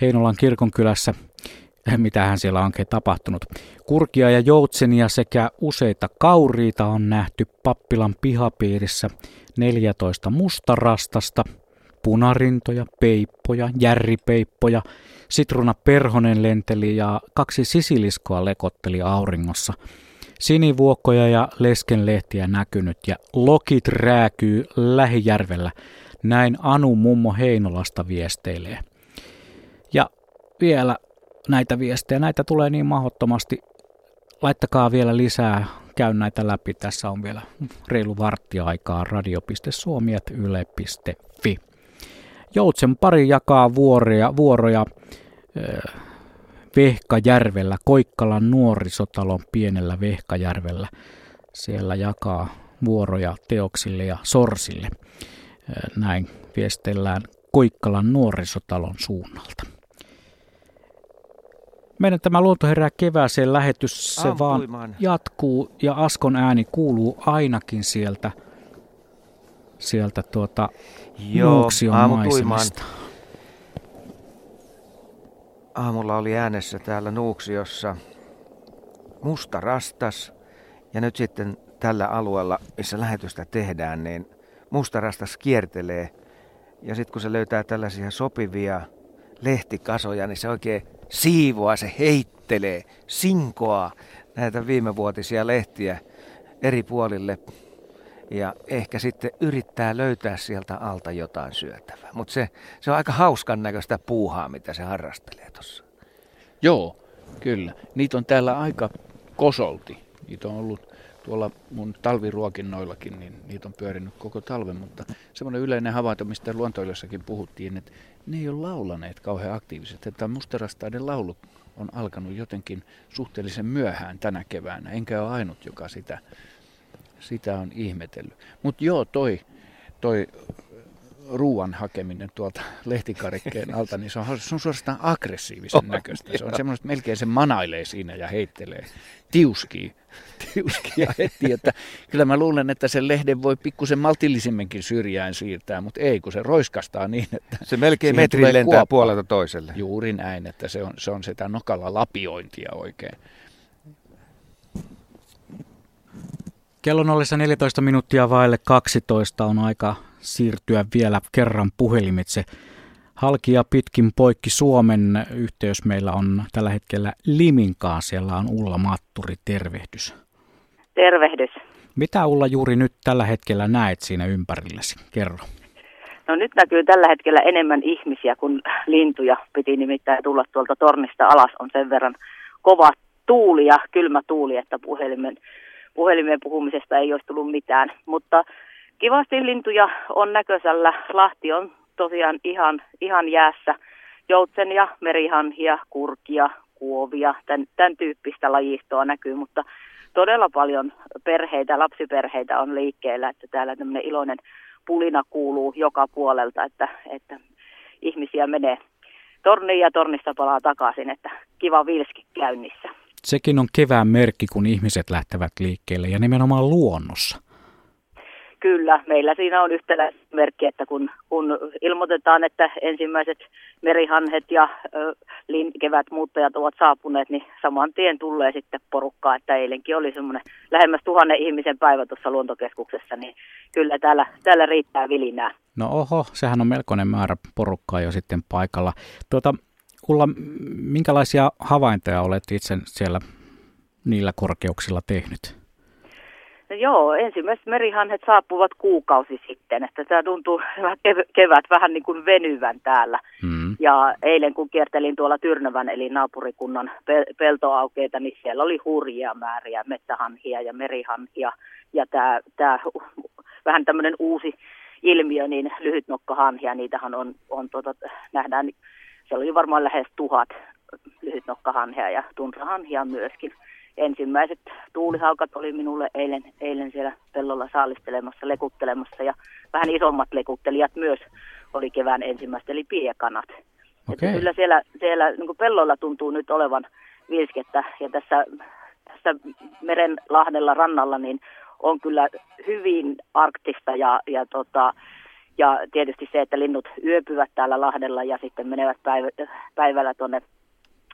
Heinolan kirkonkylässä. Mitähän siellä onkin tapahtunut. Kurkia ja joutsenia sekä useita kauriita on nähty pappilan pihapiirissä 14 mustarastasta, punarintoja, peippoja, järripeippoja, Sitruna Perhonen lenteli ja kaksi sisiliskoa lekotteli auringossa. Sinivuokkoja ja leskenlehtiä näkynyt ja lokit rääkyy lähijärvellä. Näin Anu mummo Heinolasta viesteilee. Ja vielä näitä viestejä, näitä tulee niin mahdottomasti. Laittakaa vielä lisää, käyn näitä läpi. Tässä on vielä reilu varttia aikaa radio.suomi.yle.fi. Joutsen pari jakaa vuoroja, vuoroja Vehkajärvellä, Koikkalan nuorisotalon pienellä Vehkajärvellä. Siellä jakaa vuoroja teoksille ja sorsille. Näin viestellään Koikkalan nuorisotalon suunnalta. Meidän tämä Luonto herää kevääseen lähetys, se Ampuimaan. vaan jatkuu ja Askon ääni kuuluu ainakin sieltä, sieltä tuota Joo, maisemista aamulla oli äänessä täällä Nuuksiossa musta rastas ja nyt sitten tällä alueella, missä lähetystä tehdään, niin musta rastas kiertelee ja sitten kun se löytää tällaisia sopivia lehtikasoja, niin se oikein siivoaa, se heittelee, sinkoaa näitä viimevuotisia lehtiä eri puolille ja ehkä sitten yrittää löytää sieltä alta jotain syötävää. Mutta se, se on aika hauskan näköistä puuhaa, mitä se harrastelee tuossa. Joo, kyllä. Niitä on täällä aika kosolti. Niitä on ollut tuolla mun talviruokinnoillakin, niin niitä on pyörinyt koko talven, mutta semmoinen yleinen havainto, mistä luontoilussakin puhuttiin, että ne ei ole laulaneet kauhean aktiivisesti. Että mustarastaiden laulu on alkanut jotenkin suhteellisen myöhään tänä keväänä, enkä ole ainut, joka sitä sitä on ihmetellyt. Mutta joo, toi, toi ruoan hakeminen tuolta lehtikarikkeen alta, niin se on, se on suorastaan aggressiivisen oh, näköistä. Se on semmoista, että melkein se manailee siinä ja heittelee tiuskii, tiuskia heti. Että kyllä mä luulen, että sen lehden voi pikkusen maltillisemminkin syrjään siirtää, mutta ei, kun se roiskastaa niin, että... Se melkein metri lentää kuoppa. puolelta toiselle. Juuri näin, että se on, se on sitä nokalla lapiointia oikein. Kello on 14 minuuttia vaille 12 on aika siirtyä vielä kerran puhelimitse. Halkia pitkin poikki Suomen yhteys meillä on tällä hetkellä Liminkaan. Siellä on Ulla Matturi, tervehdys. Tervehdys. Mitä Ulla juuri nyt tällä hetkellä näet siinä ympärillesi? Kerro. No nyt näkyy tällä hetkellä enemmän ihmisiä kuin lintuja. Piti nimittäin tulla tuolta tornista alas. On sen verran kova tuuli ja kylmä tuuli, että puhelimen puhelimeen puhumisesta ei olisi tullut mitään. Mutta kivasti lintuja on näköisellä. Lahti on tosiaan ihan, ihan jäässä. Joutsenia, merihanhia, kurkia, kuovia, tämän, tämän tyyppistä lajistoa näkyy, mutta todella paljon perheitä, lapsiperheitä on liikkeellä, että täällä tämmöinen iloinen pulina kuuluu joka puolelta, että, että ihmisiä menee torniin ja tornista palaa takaisin, että kiva vilski käynnissä sekin on kevään merkki, kun ihmiset lähtevät liikkeelle ja nimenomaan luonnossa. Kyllä, meillä siinä on yhtenä merkki, että kun, kun ilmoitetaan, että ensimmäiset merihanhet ja kevät muuttajat ovat saapuneet, niin saman tien tulee sitten porukkaa, että eilenkin oli semmoinen lähemmäs tuhannen ihmisen päivä tuossa luontokeskuksessa, niin kyllä täällä, täällä riittää vilinää. No oho, sehän on melkoinen määrä porukkaa jo sitten paikalla. Tuota, Ulla, minkälaisia havaintoja olet itse siellä niillä korkeuksilla tehnyt? No joo, ensimmäiset merihanhet saapuvat kuukausi sitten, että tämä tuntuu kevät vähän niin kuin venyvän täällä. Mm. Ja eilen kun kiertelin tuolla Tyrnävän eli naapurikunnan pel- peltoaukeita, niin siellä oli hurjia määriä mettähanhia ja merihanhia. Ja tämä, tämä vähän tämmöinen uusi ilmiö, niin lyhytnokkahanhia, niitähän on, on tuota, nähdään, siellä oli varmaan lähes tuhat lyhytnokkahanhia ja tunrahanhia myöskin. Ensimmäiset tuulihaukat oli minulle eilen, eilen siellä pellolla saalistelemassa, lekuttelemassa ja vähän isommat lekuttelijat myös oli kevään ensimmäistä, eli piekanat. Okay. Että kyllä siellä, siellä niin pellolla tuntuu nyt olevan vilskettä ja tässä, tässä merenlahdella rannalla niin on kyllä hyvin arktista ja, ja, tota, ja tietysti se, että linnut yöpyvät täällä Lahdella ja sitten menevät päivä, päivällä tuonne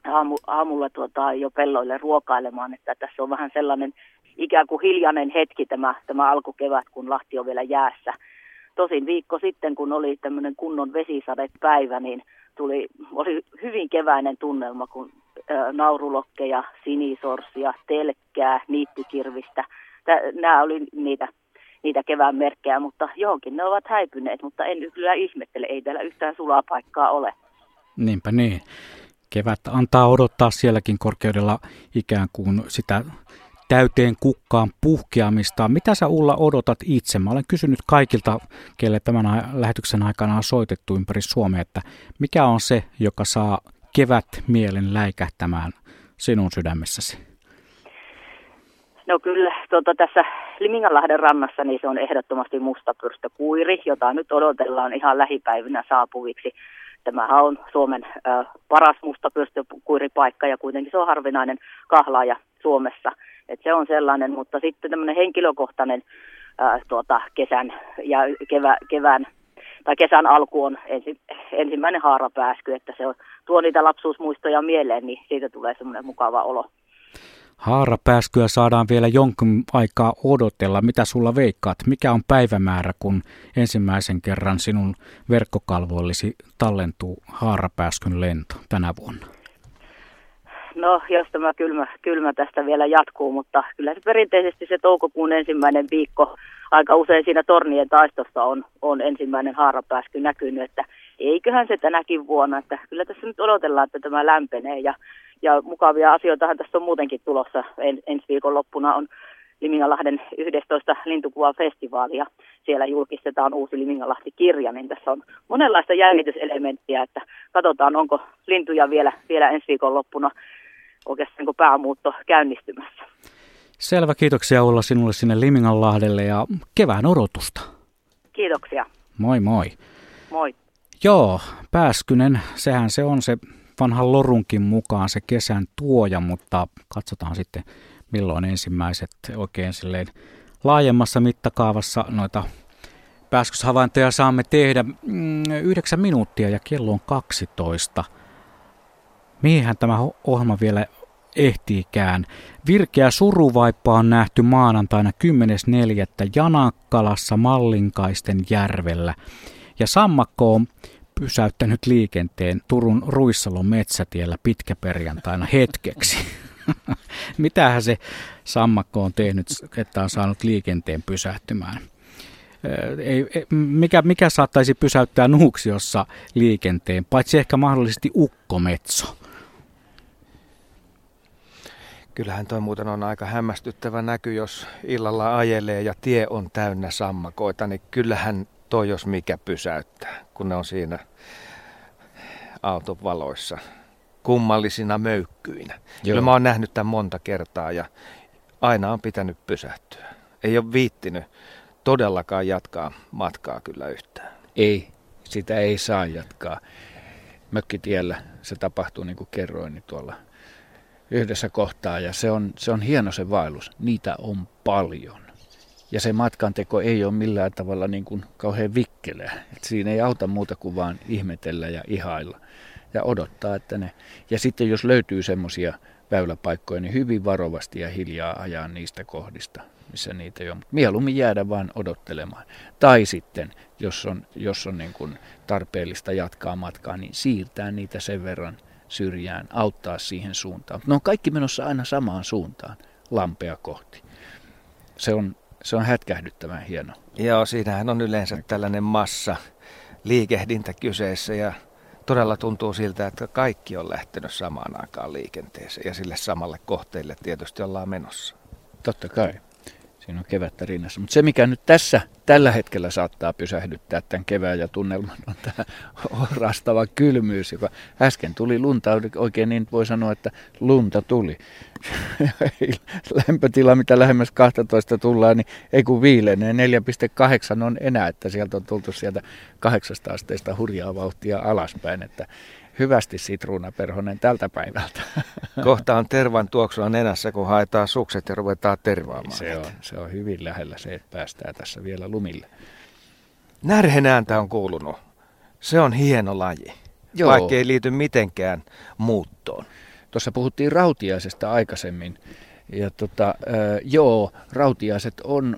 aamu, aamulla tuota, jo pelloille ruokailemaan, että tässä on vähän sellainen ikään kuin hiljainen hetki tämä, tämä alkukevät, kun Lahti on vielä jäässä. Tosin viikko sitten, kun oli tämmöinen kunnon vesisadepäivä, niin tuli, oli hyvin keväinen tunnelma, kun ä, naurulokkeja, sinisorsia, telkkää, niittykirvistä. Nämä oli niitä, niitä kevään merkkejä, mutta johonkin ne ovat häipyneet, mutta en kyllä ihmettele, ei täällä yhtään sulaa paikkaa ole. Niinpä niin. Kevät antaa odottaa sielläkin korkeudella ikään kuin sitä täyteen kukkaan puhkeamista. Mitä sä Ulla odotat itse? Mä olen kysynyt kaikilta, kelle tämän lähetyksen aikana on soitettu ympäri Suomea, että mikä on se, joka saa kevät mielen läikähtämään sinun sydämessäsi? No kyllä, tuota, tässä Liminganlahden rannassa niin se on ehdottomasti mustapyrstökuiri, jota nyt odotellaan ihan lähipäivinä saapuviksi. Tämähän on Suomen paras mustapyrstökuiripaikka ja kuitenkin se on harvinainen kahlaaja Suomessa. Et se on sellainen, mutta sitten tämmöinen henkilökohtainen tuota, kesän ja kevä, kevään tai kesän alku on ensi, ensimmäinen haarapääsky, että se on, tuo niitä lapsuusmuistoja mieleen, niin siitä tulee semmoinen mukava olo. Haarapääskyä saadaan vielä jonkun aikaa odotella. Mitä sulla veikkaat? Mikä on päivämäärä, kun ensimmäisen kerran sinun verkkokalvoillisi tallentuu haarapääskyn lento tänä vuonna? No, jos tämä kylmä, kylmä tästä vielä jatkuu, mutta kyllä se perinteisesti se toukokuun ensimmäinen viikko, aika usein siinä tornien taistossa on, on ensimmäinen haarapääsky näkynyt, että eiköhän se tänäkin vuonna, että kyllä tässä nyt odotellaan, että tämä lämpenee ja, ja mukavia asioitahan tässä on muutenkin tulossa. En, ensi viikon loppuna on Limingalahden 11 lintukuva-festivaali ja siellä julkistetaan uusi Limingalahti-kirja, niin tässä on monenlaista jännityselementtiä, että katsotaan onko lintuja vielä, vielä ensi viikon loppuna oikeastaan kuin päämuutto käynnistymässä. Selvä, kiitoksia Ulla sinulle sinne Liminganlahdelle ja kevään odotusta. Kiitoksia. Moi moi. Moi. Joo, pääskynen, sehän se on se vanhan lorunkin mukaan se kesän tuoja, mutta katsotaan sitten milloin ensimmäiset oikein silleen laajemmassa mittakaavassa noita pääskyshavaintoja saamme tehdä. Mm, yhdeksän minuuttia ja kello on 12 mihin tämä ohjelma vielä ehtiikään. Virkeä suruvaippa on nähty maanantaina 10.4. Janakkalassa Mallinkaisten järvellä. Ja sammakko on pysäyttänyt liikenteen Turun Ruissalon metsätiellä pitkäperjantaina hetkeksi. Mitähän se sammakko on tehnyt, että on saanut liikenteen pysähtymään? Ei, mikä, mikä saattaisi pysäyttää Nuuksiossa liikenteen, paitsi ehkä mahdollisesti ukkometso? Kyllähän toi muuten on aika hämmästyttävä näky, jos illalla ajelee ja tie on täynnä sammakoita, niin kyllähän toi jos mikä pysäyttää, kun ne on siinä auton valoissa kummallisina möykkyinä. Joo. Kyllä mä oon nähnyt tämän monta kertaa ja aina on pitänyt pysähtyä. Ei ole viittinyt todellakaan jatkaa matkaa kyllä yhtään. Ei, sitä ei saa jatkaa. Mökkitiellä se tapahtuu niin kuin kerroin niin tuolla yhdessä kohtaa ja se on, se on hieno se vaellus. Niitä on paljon. Ja se matkanteko ei ole millään tavalla niin kuin kauhean vikkeleä. Et siinä ei auta muuta kuin vaan ihmetellä ja ihailla ja odottaa, että ne... Ja sitten jos löytyy semmoisia väyläpaikkoja, niin hyvin varovasti ja hiljaa ajaa niistä kohdista, missä niitä ei ole. Mieluummin jäädä vain odottelemaan. Tai sitten, jos on, jos on niin kuin tarpeellista jatkaa matkaa, niin siirtää niitä sen verran – syrjään, auttaa siihen suuntaan. Ne on kaikki menossa aina samaan suuntaan, lampea kohti. Se on, se on hätkähdyttävän hieno. Joo, siinähän on yleensä tällainen massa liikehdintä kyseessä ja todella tuntuu siltä, että kaikki on lähtenyt samaan aikaan liikenteeseen ja sille samalle kohteelle tietysti ollaan menossa. Totta kai. Siinä on kevättä rinnassa. Mutta se, mikä nyt tässä tällä hetkellä saattaa pysähdyttää tämän kevään ja tunnelman, on tämä rastava kylmyys, joka äsken tuli lunta. Oikein niin voi sanoa, että lunta tuli. Lämpötila, mitä lähemmäs 12 tullaan, niin ei kun viilenee. 4,8 on enää, että sieltä on tultu sieltä 8 asteista hurjaa vauhtia alaspäin. Että hyvästi sitruunaperhonen tältä päivältä. Kohta on tervan tuoksua nenässä, kun haetaan sukset ja ruvetaan tervaamaan. Se on, se on hyvin lähellä se, että päästään tässä vielä lumille. Närhen ääntä on kuulunut. Se on hieno laji, Joo. vaikka ei liity mitenkään muuttoon. Tuossa puhuttiin rautiaisesta aikaisemmin. Ja tota, äh, joo, rautiaiset on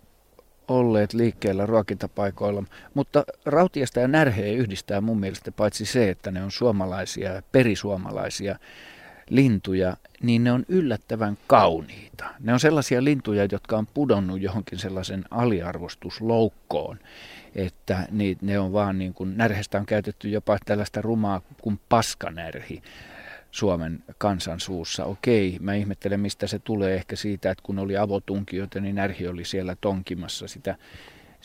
olleet liikkeellä ruokintapaikoilla, mutta rautiasta ja närheä yhdistää mun mielestä paitsi se, että ne on suomalaisia, perisuomalaisia lintuja, niin ne on yllättävän kauniita. Ne on sellaisia lintuja, jotka on pudonnut johonkin sellaisen aliarvostusloukkoon, että ne on vaan niin kuin, närhestä on käytetty jopa tällaista rumaa kuin paskanärhi. Suomen kansan suussa. Okei, mä ihmettelen mistä se tulee ehkä siitä, että kun oli avotunkijoita, niin närhi oli siellä tonkimassa sitä,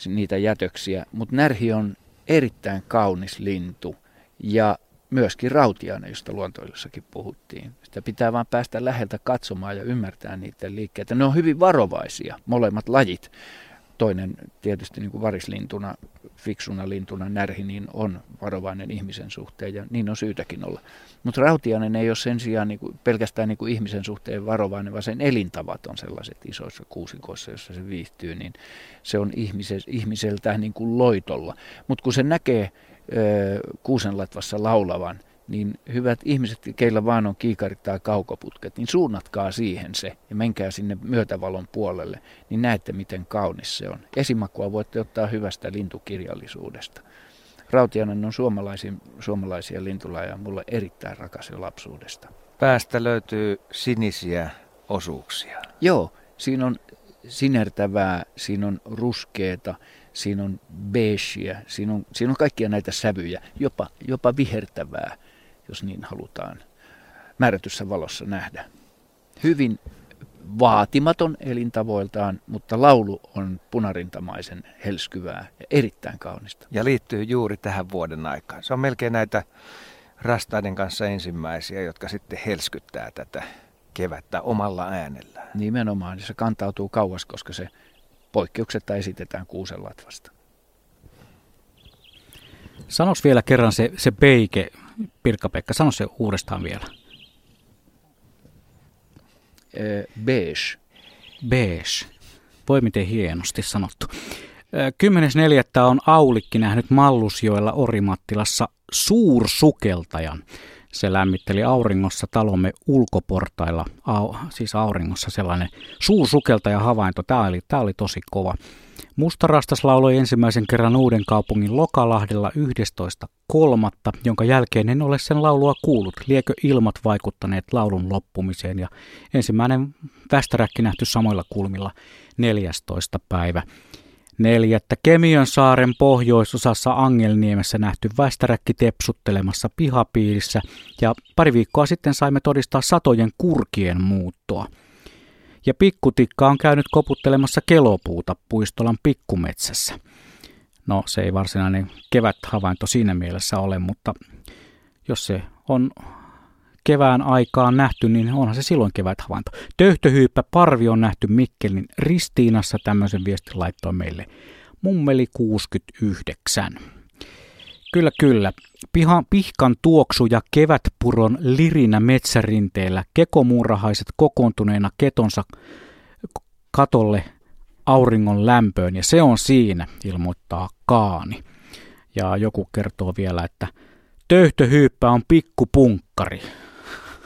niitä jätöksiä. Mutta närhi on erittäin kaunis lintu ja myöskin rautiainen, josta luontoilussakin puhuttiin. Sitä pitää vaan päästä läheltä katsomaan ja ymmärtää niiden liikkeitä. Ne on hyvin varovaisia, molemmat lajit toinen tietysti niin kuin varislintuna, fiksuna lintuna, närhi, niin on varovainen ihmisen suhteen ja niin on syytäkin olla. Mutta rautiainen ei ole sen sijaan niin kuin, pelkästään niin kuin ihmisen suhteen varovainen, vaan sen elintavat on sellaiset isoissa kuusikoissa, jossa se viihtyy, niin se on ihmises, ihmiseltä niin kuin loitolla. Mutta kun se näkee kuusenlatvassa laulavan, niin hyvät ihmiset, keillä vaan on kiikarit tai kaukoputket, niin suunnatkaa siihen se ja menkää sinne myötävalon puolelle, niin näette miten kaunis se on. Esimakua voitte ottaa hyvästä lintukirjallisuudesta. Rautianen on suomalaisia, suomalaisia lintulajeja mulle erittäin rakas jo lapsuudesta. Päästä löytyy sinisiä osuuksia. Joo, siinä on sinertävää, siinä on ruskeeta, siinä on beigea, siinä on, siinä on kaikkia näitä sävyjä, jopa, jopa vihertävää jos niin halutaan määrätyssä valossa nähdä. Hyvin vaatimaton elintavoiltaan, mutta laulu on punarintamaisen helskyvää ja erittäin kaunista. Ja liittyy juuri tähän vuoden aikaan. Se on melkein näitä rastaiden kanssa ensimmäisiä, jotka sitten helskyttää tätä kevättä omalla äänellään. Nimenomaan, se kantautuu kauas, koska se poikkeuksetta esitetään kuusen latvasta. Sanos vielä kerran se, se peike, Pirkka-Pekka, sano se uudestaan vielä. beige. Beige. Voi miten hienosti sanottu. 10.4. on Aulikki nähnyt Mallusjoella Orimattilassa suursukeltajan. Se lämmitteli auringossa talomme ulkoportailla, au, siis auringossa sellainen suursukeltaja havainto. Tämä oli, tämä oli tosi kova. Mustarastas lauloi ensimmäisen kerran Uuden kaupungin Lokalahdella 11.3., jonka jälkeen en ole sen laulua kuullut. Liekö ilmat vaikuttaneet laulun loppumiseen ja ensimmäinen västäräkki nähty samoilla kulmilla 14. päivä. Neljättä Kemiön saaren pohjoisosassa Angelniemessä nähty västäräkki tepsuttelemassa pihapiirissä ja pari viikkoa sitten saimme todistaa satojen kurkien muuttoa ja pikkutikka on käynyt koputtelemassa kelopuuta puistolan pikkumetsässä. No se ei varsinainen kevät-havainto siinä mielessä ole, mutta jos se on kevään aikaan nähty, niin onhan se silloin kevät-havainto. Töyhtöhyyppä parvi on nähty Mikkelin Ristiinassa, tämmöisen viestin laittoi meille mummeli 69. Kyllä, kyllä. Piha, pihkan tuoksu ja kevätpuron lirinä metsärinteellä kekomuurahaiset kokoontuneena ketonsa katolle auringon lämpöön ja se on siinä, ilmoittaa Kaani. Ja joku kertoo vielä, että töyhtöhyyppä on pikkupunkkari.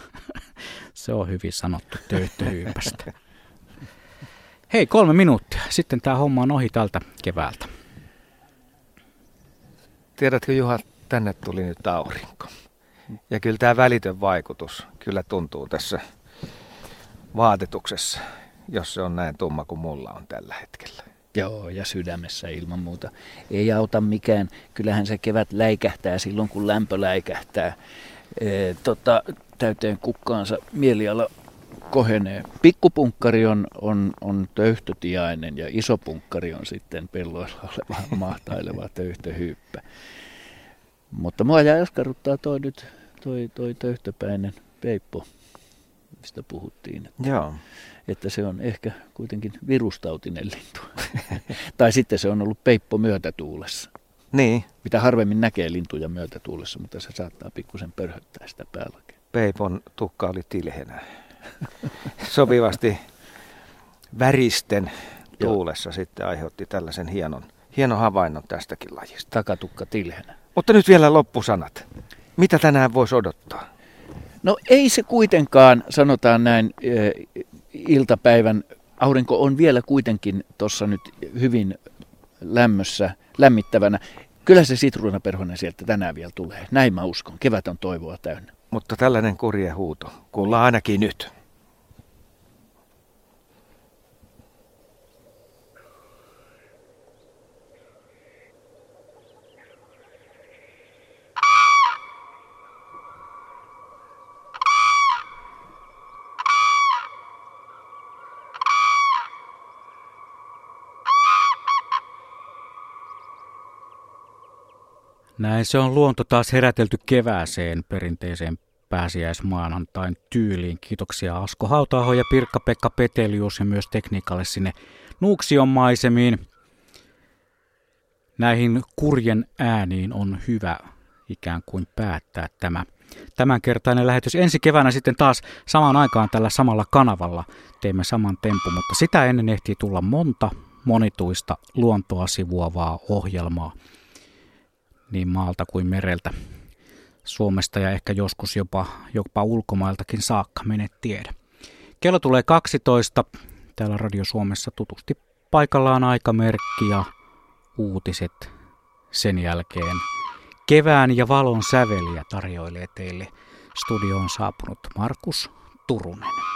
se on hyvin sanottu töyhtöhyypästä. Hei, kolme minuuttia. Sitten tämä homma on ohi tältä keväältä. Tiedätkö Juha, tänne tuli nyt aurinko. Ja kyllä tämä välitön vaikutus kyllä tuntuu tässä vaatetuksessa, jos se on näin tumma kuin mulla on tällä hetkellä. Joo, ja sydämessä ilman muuta. Ei auta mikään. Kyllähän se kevät läikähtää silloin, kun lämpö läikähtää. E, tota, täyteen kukkaansa mieliala kohenee. Pikkupunkkari on, on, on töyhtötiainen ja iso punkkari on sitten pelloilla oleva mahtaileva töyhtöhyyppä. Mutta mua jää askarruttaa toi nyt, toi, toi töyhtöpäinen peippo, mistä puhuttiin. Että, Joo. Että se on ehkä kuitenkin virustautinen lintu. tai sitten se on ollut peippo myötätuulessa. Niin. Mitä harvemmin näkee lintuja myötätuulessa, mutta se saattaa pikkusen pörhöttää sitä päällä. Peipon tukka oli tilhenä. Sopivasti väristen tuulessa Joo. sitten aiheutti tällaisen hienon, hienon havainnon tästäkin lajista. Takatukka tilhenä. Mutta nyt vielä loppusanat. Mitä tänään voisi odottaa? No ei se kuitenkaan, sanotaan näin, iltapäivän aurinko on vielä kuitenkin tuossa nyt hyvin lämmössä, lämmittävänä. Kyllä se sitruunaperhonen sieltä tänään vielä tulee. Näin mä uskon. Kevät on toivoa täynnä. Mutta tällainen kurje huuto kuullaan ainakin nyt. Näin se on luonto taas herätelty kevääseen perinteiseen pääsiäismaanantain tyyliin. Kiitoksia Asko Hautaaho ja Pirkka-Pekka Petelius ja myös tekniikalle sinne Nuuksion maisemiin. Näihin kurjen ääniin on hyvä ikään kuin päättää tämä tämänkertainen lähetys. Ensi keväänä sitten taas samaan aikaan tällä samalla kanavalla teemme saman tempun, mutta sitä ennen ehtii tulla monta monituista luontoa sivuavaa ohjelmaa niin maalta kuin mereltä. Suomesta ja ehkä joskus jopa, jopa ulkomailtakin saakka, mene tiedä. Kello tulee 12. Täällä Radio Suomessa tutusti paikallaan aikamerkki ja uutiset sen jälkeen. Kevään ja valon säveliä tarjoilee teille. Studioon saapunut Markus Turunen.